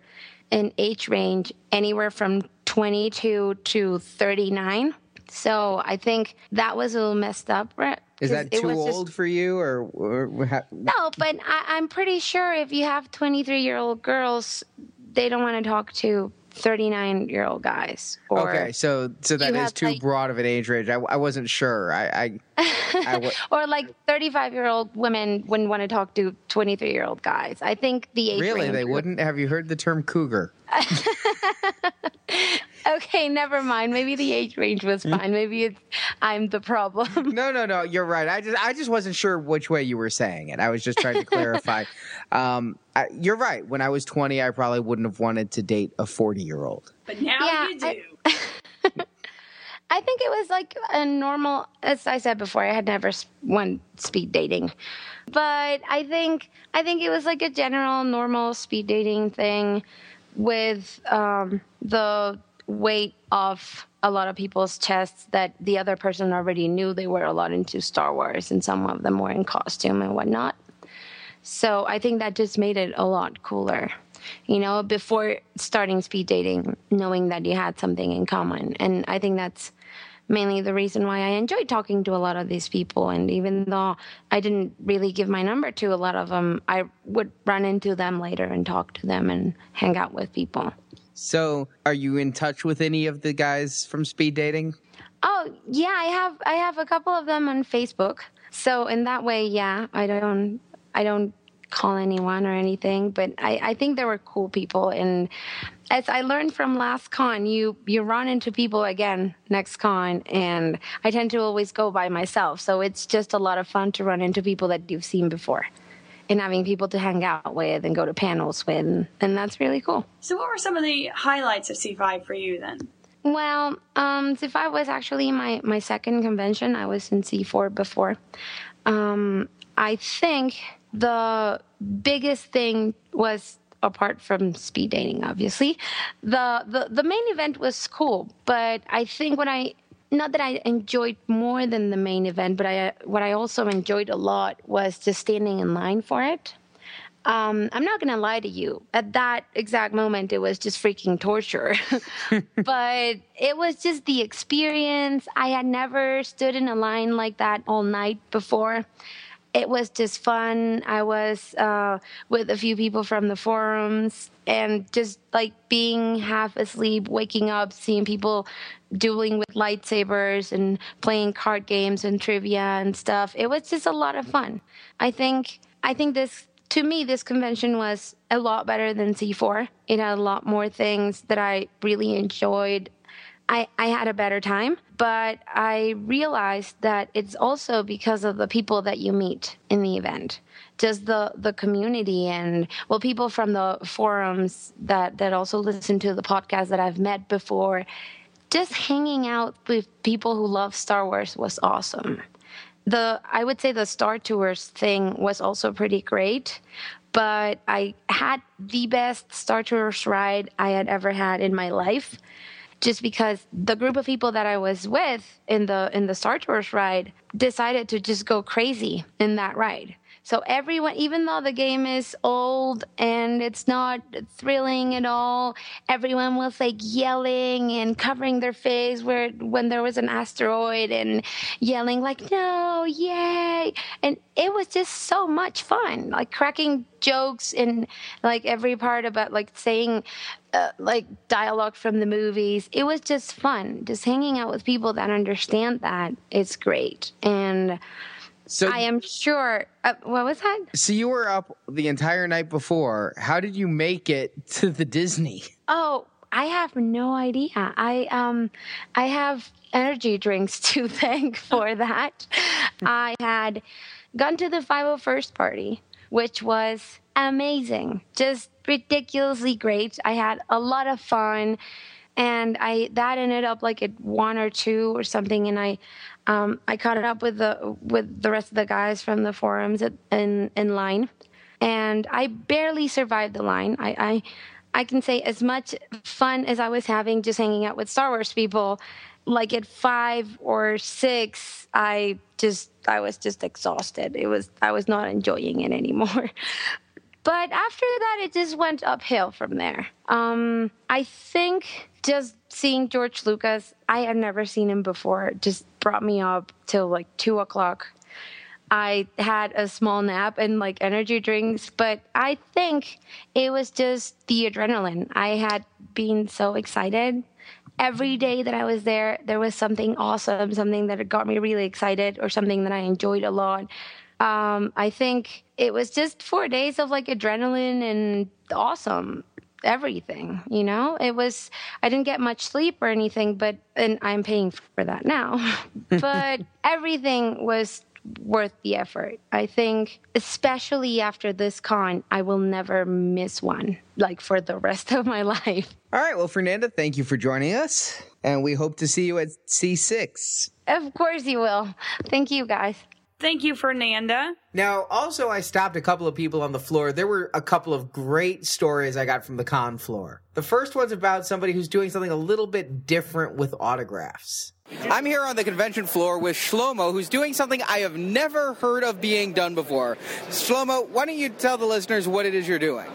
in age range anywhere from 22 to 39. So I think that was a little messed up, right? Is that too was just- old for you, or, or ha- no, but I, I'm pretty sure if you have 23 year old girls, they don't want to talk to 39 year old guys. Okay? So so that is have, too like- broad of an age range. I, I wasn't sure. I I, I or like 35 year old women wouldn't want to talk to 23 year old guys. I think the age really they was- wouldn't. Have you heard the term cougar? Okay, never mind. Maybe the age range was Hmm? fine. Maybe it's I'm the problem. No, no, no. You're right. I just I just wasn't sure which way you were saying it. I was just trying to clarify. Um, I, you're right. When I was 20, I probably wouldn't have wanted to date a 40 year old. But now Yeah, you do. I- I think it was like a normal, as I said before, I had never s- went speed dating, but I think I think it was like a general normal speed dating thing with um, the weight off a lot of people's chests that the other person already knew they were a lot into Star Wars, and some of them were in costume and whatnot. So I think that just made it a lot cooler. You know, before starting speed dating, knowing that you had something in common. And I think that's mainly the reason why I enjoyed talking to a lot of these people. And even though I didn't really give my number to a lot of them, I would run into them later and talk to them and hang out with people. So, are you in touch with any of the guys from speed dating? Oh yeah, I have I have a couple of them on Facebook. So in that way, yeah, I don't I don't call anyone or anything, but I, I think they were cool people. And as I learned from last con, you you run into people again next con, and I tend to always go by myself. So it's just a lot of fun to run into people that you've seen before. And having people to hang out with and go to panels with, and, and that's really cool. So, what were some of the highlights of C5 for you then? Well, um, C5 was actually my, my second convention. I was in C4 before. Um, I think the biggest thing was apart from speed dating, obviously, the, the, the main event was cool. But I think what I not that I enjoyed more than the main event, but I what I also enjoyed a lot was just standing in line for it. Um, I'm not gonna lie to you. At that exact moment, it was just freaking torture. but it was just the experience. I had never stood in a line like that all night before. It was just fun. I was uh, with a few people from the forums and just like being half asleep, waking up, seeing people dueling with lightsabers and playing card games and trivia and stuff. It was just a lot of fun. I think I think this to me this convention was a lot better than C4. It had a lot more things that I really enjoyed. I, I had a better time, but I realized that it's also because of the people that you meet in the event. Just the, the community and well people from the forums that, that also listen to the podcast that I've met before. Just hanging out with people who love Star Wars was awesome the I would say the Star Tours thing was also pretty great, but I had the best Star Tours ride I had ever had in my life. Just because the group of people that I was with in the in the Star Tours ride decided to just go crazy in that ride. So everyone, even though the game is old and it's not thrilling at all, everyone was like yelling and covering their face where when there was an asteroid and yelling like "No, yay!" And it was just so much fun, like cracking jokes in like every part about like saying uh, like dialogue from the movies. It was just fun, just hanging out with people that understand that. It's great and. So, I am sure. Uh, what was that? so you were up the entire night before. How did you make it to the Disney? Oh, I have no idea. I um, I have energy drinks to thank for that. I had gone to the 501st party, which was amazing, just ridiculously great. I had a lot of fun. And I that ended up like at one or two or something, and I um, I caught it up with the with the rest of the guys from the forums at, in in line, and I barely survived the line. I, I I can say as much fun as I was having just hanging out with Star Wars people, like at five or six, I just I was just exhausted. It was I was not enjoying it anymore. But after that, it just went uphill from there. Um, I think just seeing George Lucas, I had never seen him before, just brought me up till like two o'clock. I had a small nap and like energy drinks, but I think it was just the adrenaline. I had been so excited. Every day that I was there, there was something awesome, something that got me really excited, or something that I enjoyed a lot. Um, I think it was just four days of like adrenaline and awesome everything you know? It was i didn't get much sleep or anything but and i'm paying for that now but everything was worth the effort. I think especially after this con i will never miss one like for the rest of my life. All right, well, Fernanda, thank you for joining us, and we hope to see you at C6. of course you will. Thank you guys Thank you, Fernanda. Now, also, I stopped a couple of people on the floor. There were a couple of great stories I got from the con floor. The first one's about somebody who's doing something a little bit different with autographs. I'm here on the convention floor with Shlomo, who's doing something I have never heard of being done before. Shlomo, why don't you tell the listeners what it is you're doing?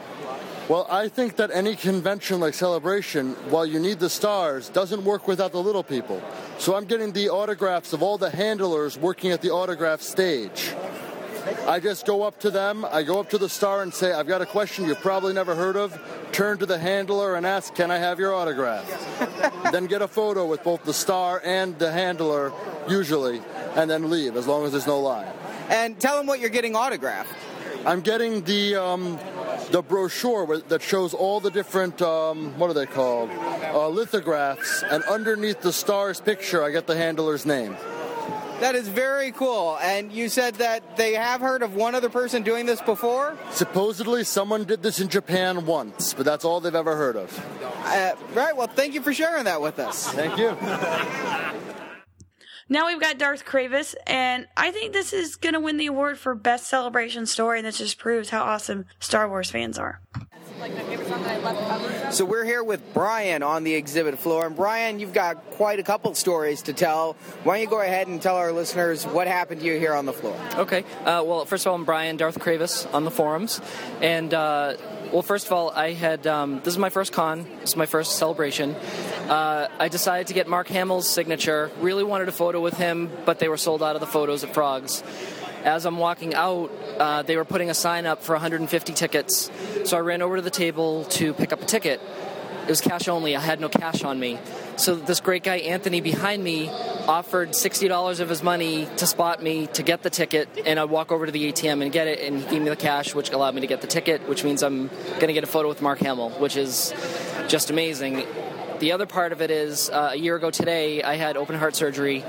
Well, I think that any convention like Celebration, while you need the stars, doesn't work without the little people. So I'm getting the autographs of all the handlers working at the autograph stage. I just go up to them, I go up to the star and say, I've got a question you've probably never heard of. Turn to the handler and ask, Can I have your autograph? then get a photo with both the star and the handler, usually, and then leave, as long as there's no line. And tell them what you're getting autographed. I'm getting the um, the brochure that shows all the different um, what are they called uh, lithographs, and underneath the star's picture, I get the handler's name. That is very cool. And you said that they have heard of one other person doing this before? Supposedly, someone did this in Japan once, but that's all they've ever heard of. Uh, right, well, thank you for sharing that with us. Thank you. Now we've got Darth Kravis, and I think this is going to win the award for Best Celebration Story, and this just proves how awesome Star Wars fans are. So we're here with Brian on the exhibit floor. And Brian, you've got quite a couple stories to tell. Why don't you go ahead and tell our listeners what happened to you here on the floor? Okay. Uh, well, first of all, I'm Brian Darth Kravis on the forums, and uh, well, first of all, I had um, this is my first con. This is my first celebration. Uh, I decided to get Mark Hamill's signature. Really wanted a photo with him, but they were sold out of the photos at Frogs. As I'm walking out, uh, they were putting a sign up for 150 tickets. So I ran over to the table to pick up a ticket. It was cash only. I had no cash on me. So this great guy Anthony behind me offered sixty dollars of his money to spot me to get the ticket, and I'd walk over to the ATM and get it, and he gave me the cash, which allowed me to get the ticket, which means I'm going to get a photo with Mark Hamill, which is just amazing. The other part of it is uh, a year ago today, I had open heart surgery.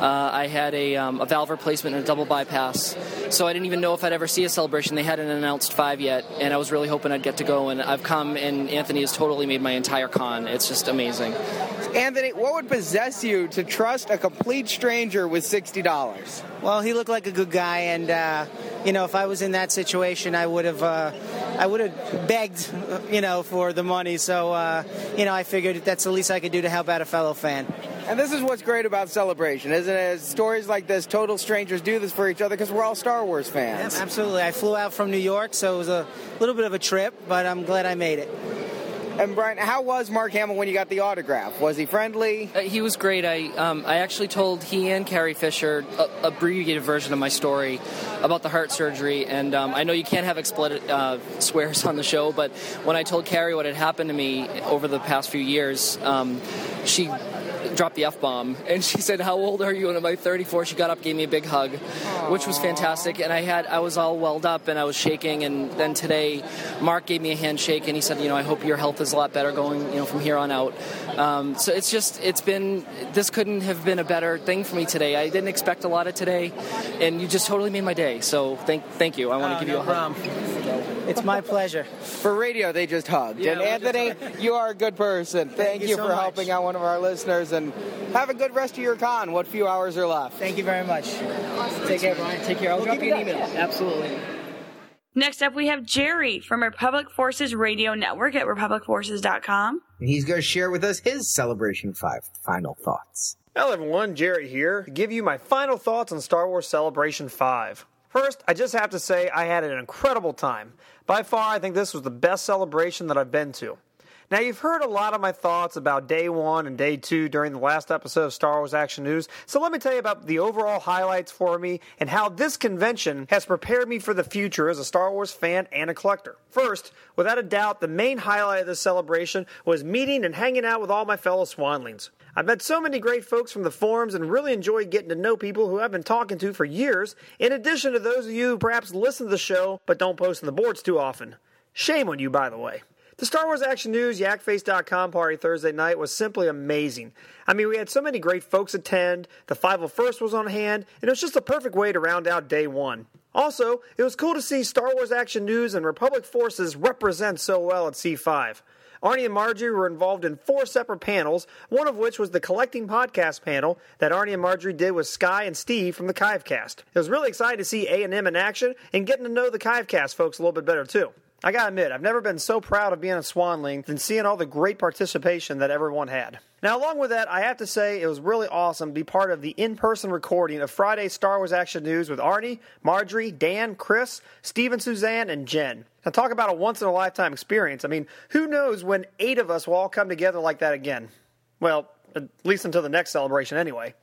Uh, I had a, um, a valve replacement and a double bypass. So I didn't even know if I'd ever see a celebration. They hadn't announced five yet, and I was really hoping I'd get to go. And I've come, and Anthony has totally made my entire con. It's just amazing. Anthony, what would possess you to trust a complete stranger with $60? Well, he looked like a good guy, and uh, you know, if I was in that situation, I would have, uh, I would have begged, uh, you know, for the money. So, uh, you know, I figured that's the least I could do to help out a fellow fan. And this is what's great about Celebration, isn't it? Stories like this, total strangers do this for each other because we're all Star Wars fans. Absolutely. I flew out from New York, so it was a little bit of a trip, but I'm glad I made it. And Brian, how was Mark Hamill when you got the autograph? Was he friendly? Uh, he was great. I um, I actually told he and Carrie Fisher a abbreviated version of my story about the heart surgery, and um, I know you can't have explicit uh, swears on the show, but when I told Carrie what had happened to me over the past few years, um, she dropped the f bomb, and she said, "How old are you?" And I'm like 34. She got up, gave me a big hug, which was fantastic. And I had I was all welled up and I was shaking. And then today, Mark gave me a handshake, and he said, "You know, I hope your health is a lot better going, you know, from here on out." Um, so it's just it's been this couldn't have been a better thing for me today. I didn't expect a lot of today, and you just totally made my day. So thank thank you. I want to Oh, give no you a hug. problem. It's my pleasure. For radio, they just hugged. Yeah, and we Anthony, you are a good person. Thank, you you, so for much. helping out one of our listeners, and have a good rest of your con. What few hours are left? Thank you very much. Take care, Brian. Take care. I'll drop you an email. Absolutely. Next up, we have Jerry from Republic Forces Radio Network at republicforces.com. And he's going to share with us his Celebration 5 final thoughts. Hello everyone, Jerry here to give you my final thoughts on Star Wars Celebration 5. First, I just have to say I had an incredible time. By far, I think this was the best celebration that I've been to. Now, you've heard a lot of my thoughts about day one and day two during the last episode of Star Wars Action News, so let me tell you about the overall highlights for me and how this convention has prepared me for the future as a Star Wars fan and a collector. First, without a doubt, the main highlight of this celebration was meeting and hanging out with all my fellow Swanlings. I've met so many great folks from the forums and really enjoyed getting to know people who I've been talking to for years, in addition to those of you who perhaps listen to the show but don't post on the boards too often. Shame on you, by the way. The Star Wars Action News YakFace.com party Thursday night was simply amazing. I mean, we had so many great folks attend, the 501st was on hand, and it was just a perfect way to round out day one. Also, it was cool to see Star Wars Action News and Republic Forces represent so well at C5. Arnie and Marjorie were involved in four separate panels, one of which was the Collecting Podcast panel that Arnie and Marjorie did with Sky and Steve from the Kivecast. It was really exciting to see A&M in action and getting to know the Kivecast folks a little bit better too. I gotta admit, I've never been so proud of being a Swanling than seeing all the great participation that everyone had. Now, along with that, I have to say it was really awesome to be part of the in person recording of Friday's Star Wars Action News with Arnie, Marjorie, Dan, Chris, Steve and Suzanne, and Jen. Now, talk about a once in a lifetime experience. I mean, who knows when eight of us will all come together like that again? Well, at least until the next celebration, anyway.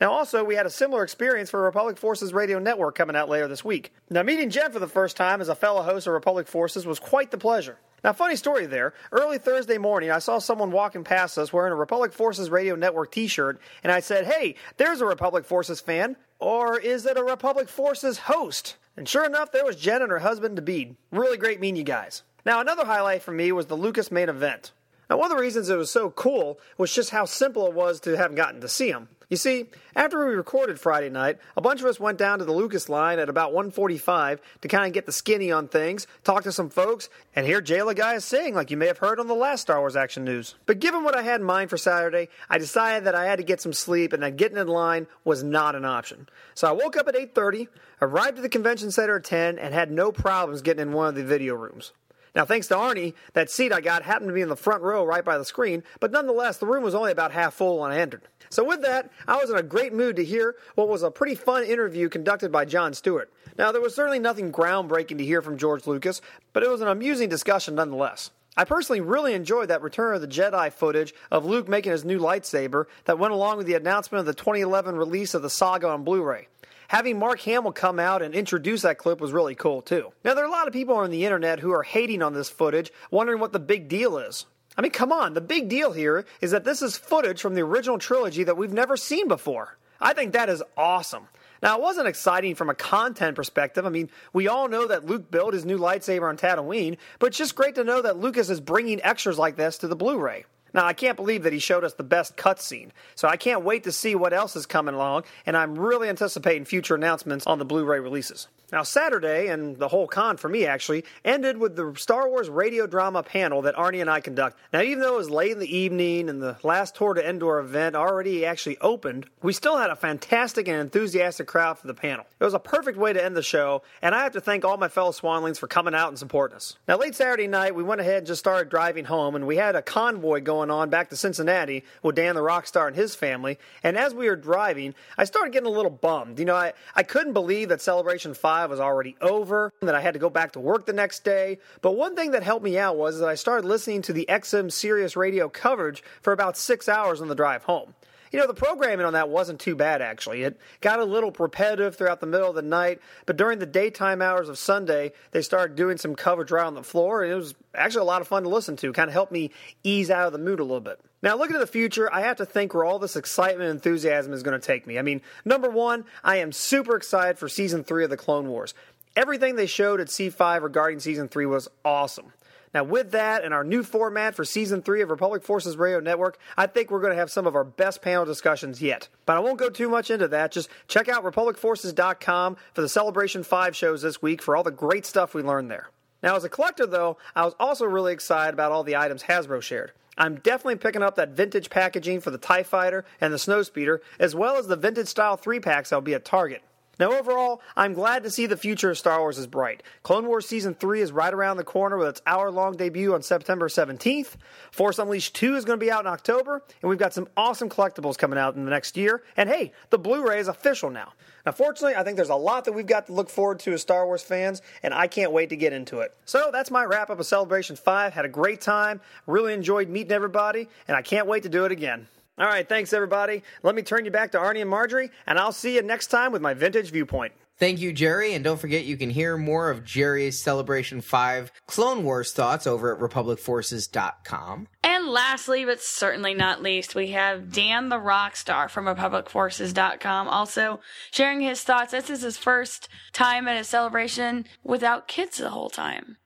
Now, also, we had a similar experience for Republic Forces Radio Network coming out later this week. Now, meeting Jen for the first time as a fellow host of Republic Forces was quite the pleasure. Now, funny story there. Early Thursday morning, I saw someone walking past us wearing a Republic Forces Radio Network t shirt, and I said, Hey, there's a Republic Forces fan. Or is it a Republic Forces host? And sure enough, there was Jen and her husband, David. Really great meeting you guys. Now, another highlight for me was the Lucas main event. Now, one of the reasons it was so cool was just how simple it was to have gotten to see him. You see, after we recorded Friday night, a bunch of us went down to the Lucas line at about 1:45 to kind of get the skinny on things, talk to some folks, and hear Jay Guy sing like you may have heard on the last Star Wars Action News. But given what I had in mind for Saturday, I decided that I had to get some sleep and that getting in line was not an option. So I woke up at 8:30, arrived at the convention center at 10, and had no problems getting in one of the video rooms. Now, thanks to Arnie, that seat I got happened to be in the front row right by the screen, but nonetheless, the room was only about half full when I entered. So, with that, I was in a great mood to hear what was a pretty fun interview conducted by Jon Stewart. Now, there was certainly nothing groundbreaking to hear from George Lucas, but it was an amusing discussion nonetheless. I personally really enjoyed that Return of the Jedi footage of Luke making his new lightsaber that went along with the announcement of the 2011 release of the saga on Blu ray. Having Mark Hamill come out and introduce that clip was really cool too. Now, there are a lot of people on the internet who are hating on this footage, wondering what the big deal is. I mean, come on, the big deal here is that this is footage from the original trilogy that we've never seen before. I think that is awesome. Now, it wasn't exciting from a content perspective. I mean, we all know that Luke built his new lightsaber on Tatooine, but it's just great to know that Lucas is bringing extras like this to the Blu ray. Now, I can't believe that he showed us the best cutscene, so I can't wait to see what else is coming along, and I'm really anticipating future announcements on the Blu ray releases. Now, Saturday, and the whole con for me actually, ended with the Star Wars radio drama panel that Arnie and I conduct. Now, even though it was late in the evening and the last Tour to Endor event already actually opened, we still had a fantastic and enthusiastic crowd for the panel. It was a perfect way to end the show, and I have to thank all my fellow Swanlings for coming out and supporting us. Now, late Saturday night, we went ahead and just started driving home, and we had a convoy going on back to Cincinnati with Dan the Rockstar and his family. And as we were driving, I started getting a little bummed. You know, I, I couldn't believe that Celebration 5 was already over, that I had to go back to work the next day. But one thing that helped me out was that I started listening to the XM Sirius radio coverage for about six hours on the drive home. You know, the programming on that wasn't too bad, actually. It got a little repetitive throughout the middle of the night, but during the daytime hours of Sunday, they started doing some coverage right on the floor, and it was actually a lot of fun to listen to. Kind of helped me ease out of the mood a little bit. Now, looking to the future, I have to think where all this excitement and enthusiasm is going to take me. I mean, number one, I am super excited for season three of the Clone Wars. Everything they showed at C5 regarding season three was awesome. Now, with that and our new format for season three of Republic Forces Radio Network, I think we're going to have some of our best panel discussions yet. But I won't go too much into that. Just check out RepublicForces.com for the Celebration 5 shows this week for all the great stuff we learned there. Now, as a collector, though, I was also really excited about all the items Hasbro shared. I'm definitely picking up that vintage packaging for the TIE Fighter and the Snowspeeder, as well as the vintage style 3 packs that'll be at Target. Now, overall, I'm glad to see the future of Star Wars is bright. Clone Wars Season 3 is right around the corner with its hour long debut on September 17th. Force Unleashed 2 is going to be out in October, and we've got some awesome collectibles coming out in the next year. And hey, the Blu ray is official now. Now, fortunately, I think there's a lot that we've got to look forward to as Star Wars fans, and I can't wait to get into it. So that's my wrap up of Celebration 5. Had a great time, really enjoyed meeting everybody, and I can't wait to do it again. All right, thanks everybody. Let me turn you back to Arnie and Marjorie, and I'll see you next time with my vintage viewpoint. Thank you, Jerry, and don't forget you can hear more of Jerry's Celebration 5 Clone Wars thoughts over at republicforces.com. And lastly, but certainly not least, we have Dan the Rockstar from republicforces.com also sharing his thoughts. This is his first time at a celebration without kids the whole time.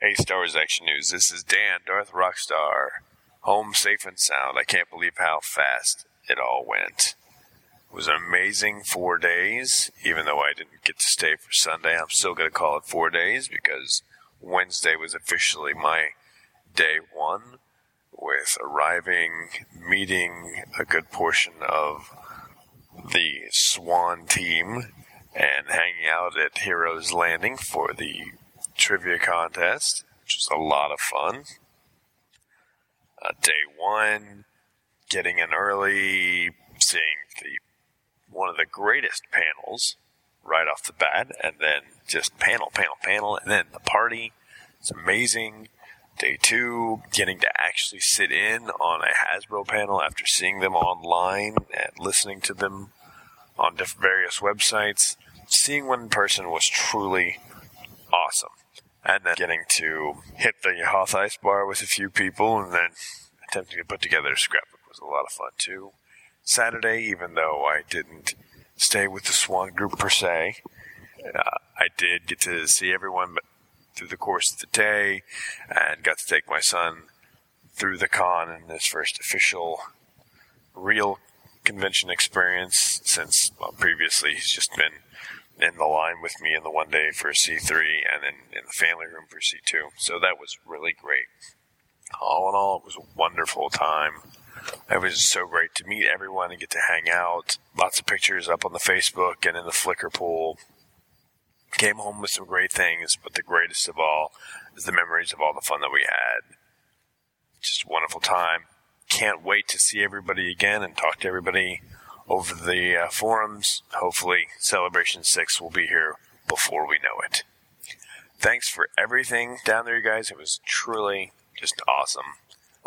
Hey, Star Wars Action News. This is Dan, Darth Rockstar. Home safe and sound. I can't believe how fast it all went. It was an amazing four days, even though I didn't get to stay for Sunday. I'm still going to call it four days because Wednesday was officially my day one with arriving, meeting a good portion of the Swan team, and hanging out at Heroes Landing for the trivia contest, which was a lot of fun uh, day one, getting in early, seeing the one of the greatest panels right off the bat, and then just panel, panel, panel, and then the party. It's amazing. Day two, getting to actually sit in on a Hasbro panel after seeing them online and listening to them on various websites. Seeing one in person was truly awesome and then getting to hit the Hoth Ice Bar with a few people, and then attempting to put together a scrapbook was a lot of fun too. Saturday, even though I didn't stay with the Swan group per se, uh, I did get to see everyone through the course of the day, and got to take my son through the con in his first official, real convention experience since well, previously he's just been in the line with me in the one day for C3 and then in the family room for C2. So that was really great. All in all, it was a wonderful time. It was so great to meet everyone and get to hang out. Lots of pictures up on the Facebook and in the Flickr pool. Came home with some great things, but the greatest of all is the memories of all the fun that we had. Just a wonderful time. Can't wait to see everybody again and talk to everybody over the uh, forums. Hopefully, Celebration 6 will be here before we know it. Thanks for everything down there, you guys. It was truly just awesome.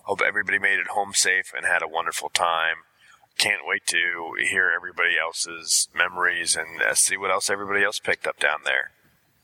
Hope everybody made it home safe and had a wonderful time. Can't wait to hear everybody else's memories and uh, see what else everybody else picked up down there.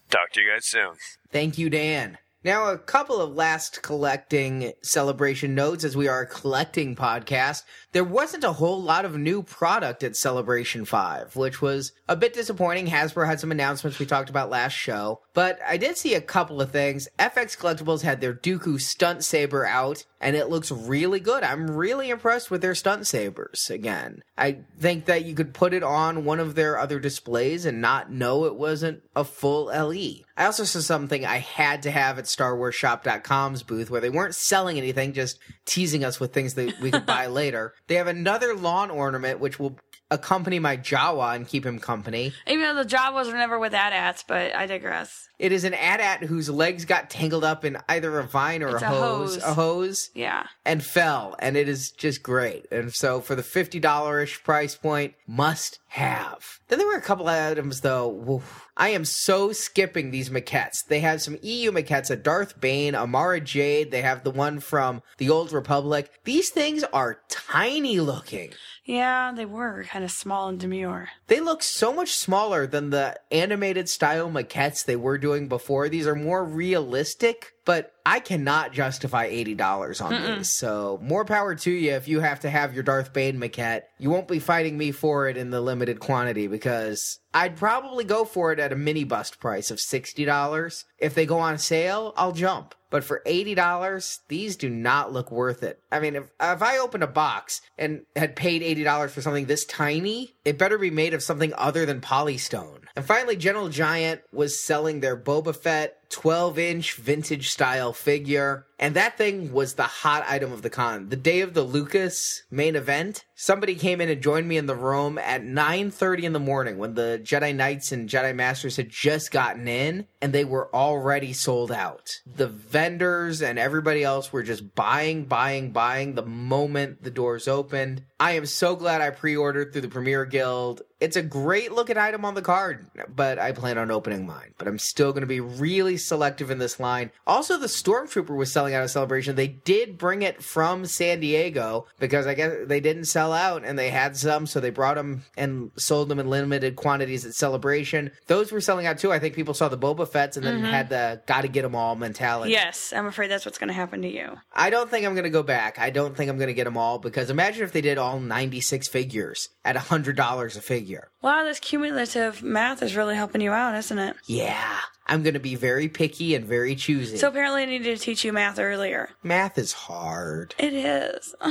Talk to you guys soon. Thank you, Dan. Now, a couple of last collecting celebration notes as we are a collecting podcast. There wasn't a whole lot of new product at Celebration 5, which was a bit disappointing. Hasbro had some announcements we talked about last show, but I did see a couple of things. FX Collectibles had their Dooku Stunt Saber out, and it looks really good. I'm really impressed with their Stunt Sabers again. I think that you could put it on one of their other displays and not know it wasn't a full LE. I also saw something I had to have at StarWarsShop.com's booth where they weren't selling anything, just teasing us with things that we could buy later. They have another lawn ornament which will accompany my Jawa and keep him company. Even though the Jawas are never with AT-ATs, but I digress. It is an AT-AT whose legs got tangled up in either a vine or a a hose, hose. a hose, Yeah. and fell, and it is just great. And so for the $50-ish price point, must have. Then there were a couple of items though. woof. I am so skipping these maquettes. They have some EU maquettes: a Darth Bane, a Mara Jade. They have the one from the Old Republic. These things are tiny looking. Yeah, they were kind of small and demure. They look so much smaller than the animated style maquettes they were doing before. These are more realistic, but I cannot justify $80 on these. So, more power to you if you have to have your Darth Bane maquette. You won't be fighting me for it in the limited quantity because I'd probably go for it at a mini bust price of $60. If they go on sale, I'll jump. But for $80, these do not look worth it. I mean, if, if I opened a box and had paid $80 for something this tiny, it better be made of something other than polystone. And finally, Gentle Giant was selling their Boba Fett 12 inch vintage style figure. And that thing was the hot item of the con. The day of the Lucas main event, somebody came in and joined me in the room at 9:30 in the morning when the Jedi Knights and Jedi Masters had just gotten in and they were already sold out. The vendors and everybody else were just buying, buying, buying the moment the doors opened. I am so glad I pre-ordered through the Premier Guild. It's a great looking item on the card, but I plan on opening mine. But I'm still going to be really selective in this line. Also, the Stormtrooper was selling out of Celebration. They did bring it from San Diego because I guess they didn't sell out and they had some, so they brought them and sold them in limited quantities at Celebration. Those were selling out too. I think people saw the Boba Fett's and then Mhm. had the gotta get them all mentality. Yes, I'm afraid that's what's going to happen to you. I don't think I'm going to go back. I don't think I'm going to get them all because imagine if they did all 96 figures at $100 a figure. Wow, this cumulative math is really helping you out, isn't it? Yeah. I'm going to be very picky and very choosy. So apparently, I needed to teach you math earlier. Math is hard. It is.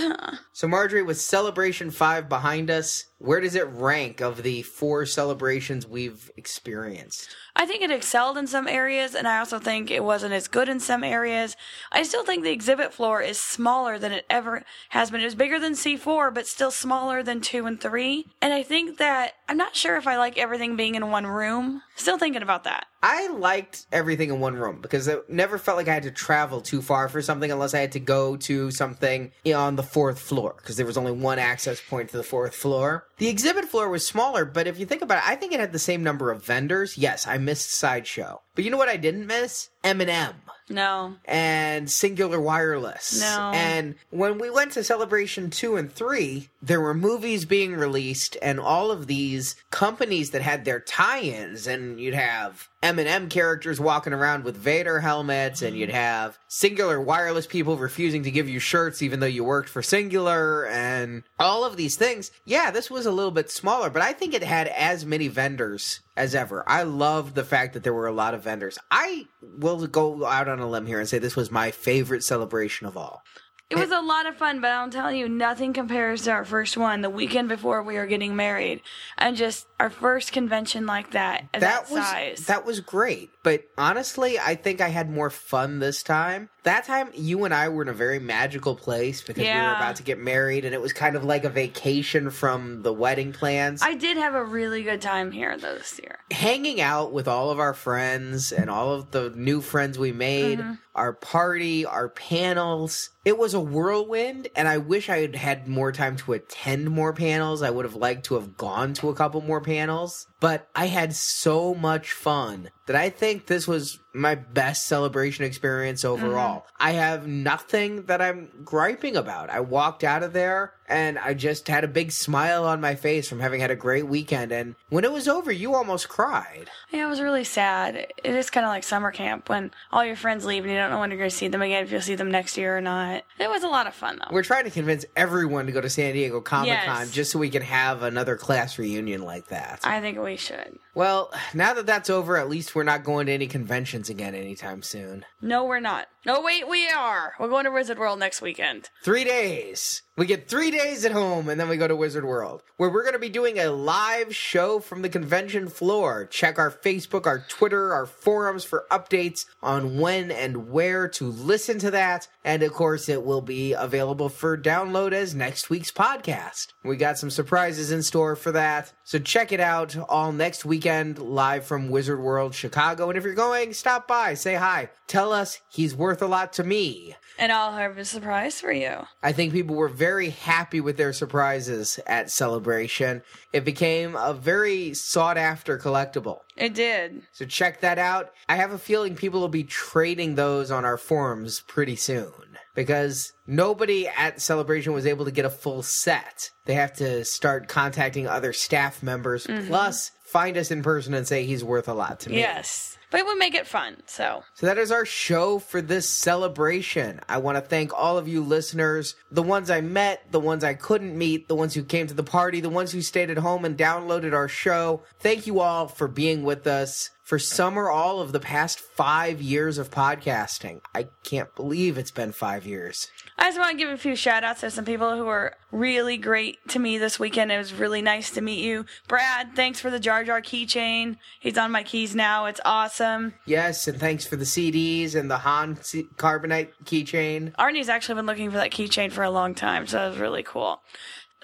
So, Marjorie, with Celebration 5 behind us, where does it rank of the four celebrations we've experienced? I think it excelled in some areas, and I also think it wasn't as good in some areas. I still think the exhibit floor is smaller than it ever has been. It was bigger than C4, but still smaller than 2 and 3. And I think that I'm not sure if I like everything being in one room. Still thinking about that. I liked everything in one room because it never felt like I had to travel too far for something unless I had to go to something on the fourth floor because there was only one access point to the fourth floor. The exhibit floor was smaller, but if you think about it, I think it had the same number of vendors. Yes, I missed Sideshow. But you know what I didn't miss? M&M No. and Cingular Wireless. No. And when we went to Celebration 2 and 3, there were movies being released and all of these companies that had their tie-ins and you'd have M&M characters walking around with Vader helmets and you'd have Cingular Wireless people refusing to give you shirts even though you worked for Cingular and all of these things. Yeah, this was a little bit smaller, but I think it had as many vendors as ever. I love the fact that there were a lot of vendors. I will go out on a limb here and say this was my favorite celebration of all. It was a lot of fun, but I'm telling you, nothing compares to our first one the weekend before we were getting married. And just our first convention like that, at that, was size. that was great. But honestly, I think I had more fun this time. That time, you and I were in a very magical place because we were about to get married, and it was kind of like a vacation from the wedding plans. I did have a really good time here though this year. hanging out with all of our friends and all of the new friends we made, Mhm. our party, our panels. It was a whirlwind, and I wish I had had more time to attend more panels. I would have liked to have gone to a couple more panels, but I had so much fun that I think this was my best celebration experience mm-hmm. overall. I have nothing that I'm griping about. I walked out of there and I just had a big smile on my face from having had a great weekend. And when it was over, you almost cried. Yeah, it was really sad. It is kind of like summer camp when all your friends leave and you don't know when you're going to see them again, if you'll see them next year or not. It was a lot of fun, though. We're trying to convince everyone to go to San Diego Comic Con Yes. just so we can have another class reunion like that. I think we should. Well, now that that's over, at least we're not going to any conventions again anytime soon. No, we're not. No, wait, we are. We're going to Wizard World next weekend. Three days. We get three days at home and then we go to Wizard World, where we're going to be doing a live show from the convention floor. Check our Facebook, our Twitter, our forums for updates on when and where to listen to that. And of course, it will be available for download as next week's podcast. We got some surprises in store for that. So check it out all next weekend live from Wizard World Chicago. And if you're going, stop by, say hi. Tell us he's worth a lot to me. And I'll have a surprise for you. I think people were very happy with their surprises at Celebration. It became a very sought after collectible. It did. So check that out. I have a feeling people will be trading those on our forums pretty soon because nobody at Celebration was able to get a full set. They have to start contacting other staff members, Mhm. plus find us in person and say he's worth a lot to me. Yes. But it would make it fun, so. So that is our show for this celebration. I want to thank all of you listeners, the ones I met, the ones I couldn't meet, the ones who came to the party, the ones who stayed at home and downloaded our show. Thank you all for being with us for some or all of the past five years of podcasting. I can't believe it's been five years. I just want to give a few shout outs to some people who were really great to me this weekend. It was really nice to meet you. Brad, thanks for the Jar Jar keychain. He's on my keys now. It's awesome. Yes, and thanks for the CDs and the Han C- Carbonite keychain. Arnie's actually been looking for that keychain for a long time, so that was really cool.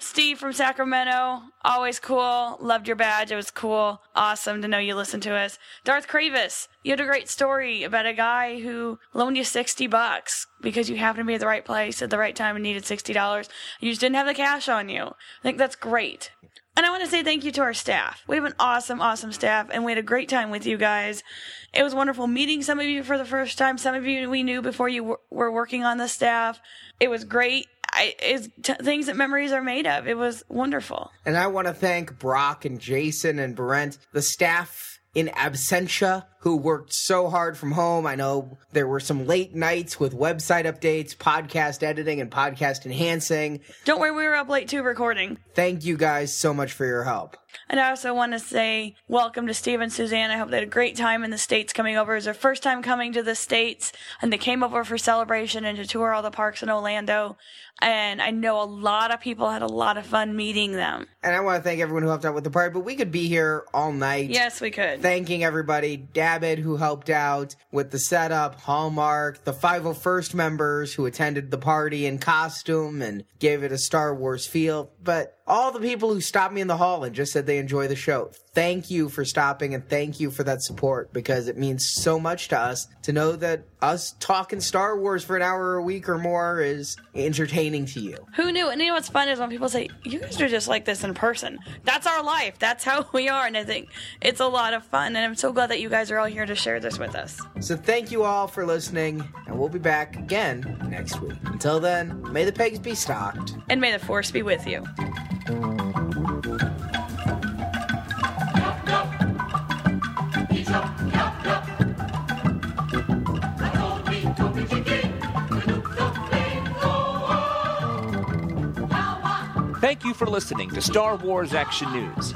Steve from Sacramento, always cool. Loved your badge. It was cool. Awesome to know you listened to us. Darth Kravis, you had a great story about a guy who loaned you 60 bucks because you happened to be at the right place at the right time and needed $60. You just didn't have the cash on you. I think that's great. And I want to say thank you to our staff. We have an awesome, awesome staff, and we had a great time with you guys. It was wonderful meeting some of you for the first time. Some of you we knew before you were working on the staff. It was great. I, it's t- things that memories are made of. It was wonderful. And I want to thank Brock and Jason and Brent, the staff in absentia who worked so hard from home. I know there were some late nights with website updates, podcast editing, and podcast enhancing. Don't worry, we were up late too recording. Thank you guys so much for your help. And I also want to say welcome to Steve and Suzanne. I hope they had a great time in the States coming over. It was their first time coming to the States, and they came over for celebration and to tour all the parks in Orlando. And I know a lot of people had a lot of fun meeting them. And I want to thank everyone who helped out with the party, but we could be here all night. Yes, we could. Thanking everybody. Dabbit, who helped out with the setup, Hallmark, the 501st members who attended the party in costume and gave it a Star Wars feel. But all the people who stopped me in the hall and just said they enjoy the show. Thank you for stopping and thank you for that support because it means so much to us to know that us talking Star Wars for an hour a week or more is entertaining to you. Who knew? And you know what's fun is when people say, You guys are just like this in person. That's our life. That's how we are. And I think it's a lot of fun. And I'm so glad that you guys are all here to share this with us. So thank you all for listening, and we'll be back again next week. Until then, may the pegs be stocked. And may the force be with you. Thank you for listening to Star Wars Action News.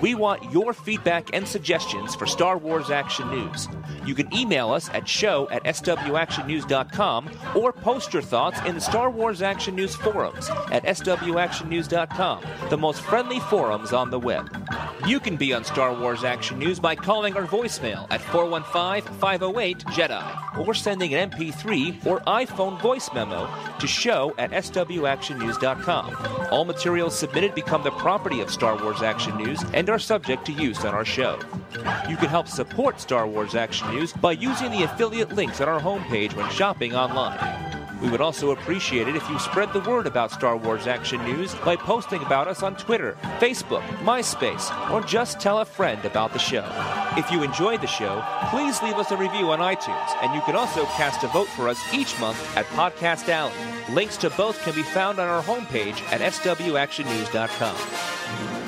We want your feedback and suggestions for Star Wars Action News. You can email us at show at swactionnews.com or post your thoughts in the Star Wars Action News forums at swactionnews.com, the most friendly forums on the web. You can be on Star Wars Action News by calling our voicemail at 415 508 Jedi or sending an MP3 or iPhone voice memo to show at swactionnews.com. All materials submitted become the property of Star Wars Action News and are subject to use on our show. You can help support Star Wars Action News by using the affiliate links on our homepage when shopping online. We would also appreciate it if you spread the word about Star Wars Action News by posting about us on Twitter, Facebook, MySpace, or just tell a friend about the show. If you enjoyed the show, please leave us a review on iTunes, and you can also cast a vote for us each month at Podcast Alley. Links to both can be found on our homepage at swactionnews.com.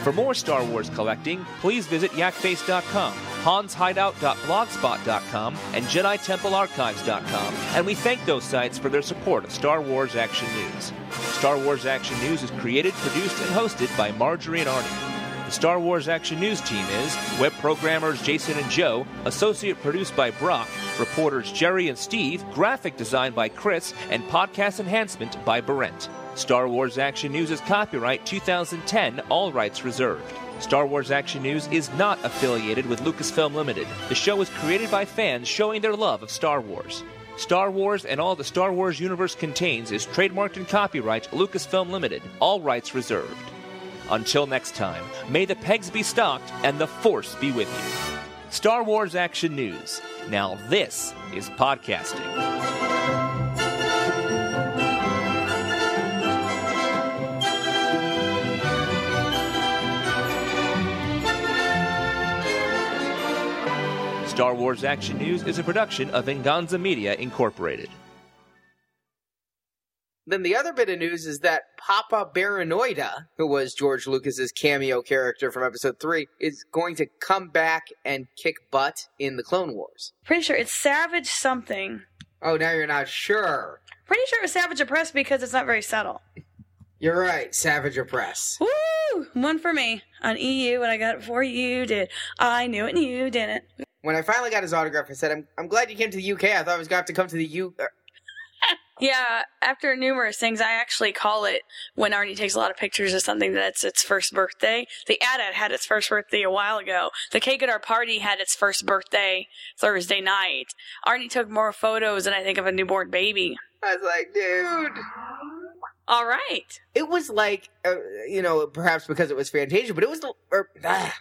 For more Star Wars collecting, please visit yakface.com, hanshideout.blogspot.com, and JediTempleArchives.com, and we thank those sites for their support of Star Wars Action News. Star Wars Action News is created, produced, and hosted by Marjorie and Arnie. The Star Wars Action News team is web programmers Jason and Joe, associate produced by Brock, reporters Jerry and Steve, graphic design by Chris, and podcast enhancement by Brent. Star Wars Action News is copyright 2010, all rights reserved. Star Wars Action News is not affiliated with Lucasfilm Limited. The show is created by fans showing their love of Star Wars. Star Wars and all the Star Wars universe contains is trademarked and copyright Lucasfilm Limited, all rights reserved. Until next time, may the pegs be stocked and the Force be with you. Star Wars Action News. Now, this is podcasting. Star Wars Action News is a production of Venganza Media Incorporated. Then the other bit of news is that Papa Baranoida, who was George Lucas's cameo character from episode 3, is going to come back and kick butt in the Clone Wars. Pretty sure it's Savage something. Oh, now you're not sure. Pretty sure it's Savage Oppress because it's not very subtle. You're right, Savage Oppress. Woo! One for me on EU, and I got it before you did. I knew it and you didn't. When I finally got his autograph, I said, I'm, I'm glad you came to the UK. I thought I was going to have to come to the U. uh, Yeah, after numerous things, I actually call it when Arnie takes a lot of pictures of something that's its first birthday. The AT-AT had its first birthday a while ago. The cake at our party had its first birthday Thursday night. Arnie took more photos than I think of a newborn baby. I was like, dude. All right. It was like, uh, you know, perhaps because it was Fantasia, but it was the. Or, ah,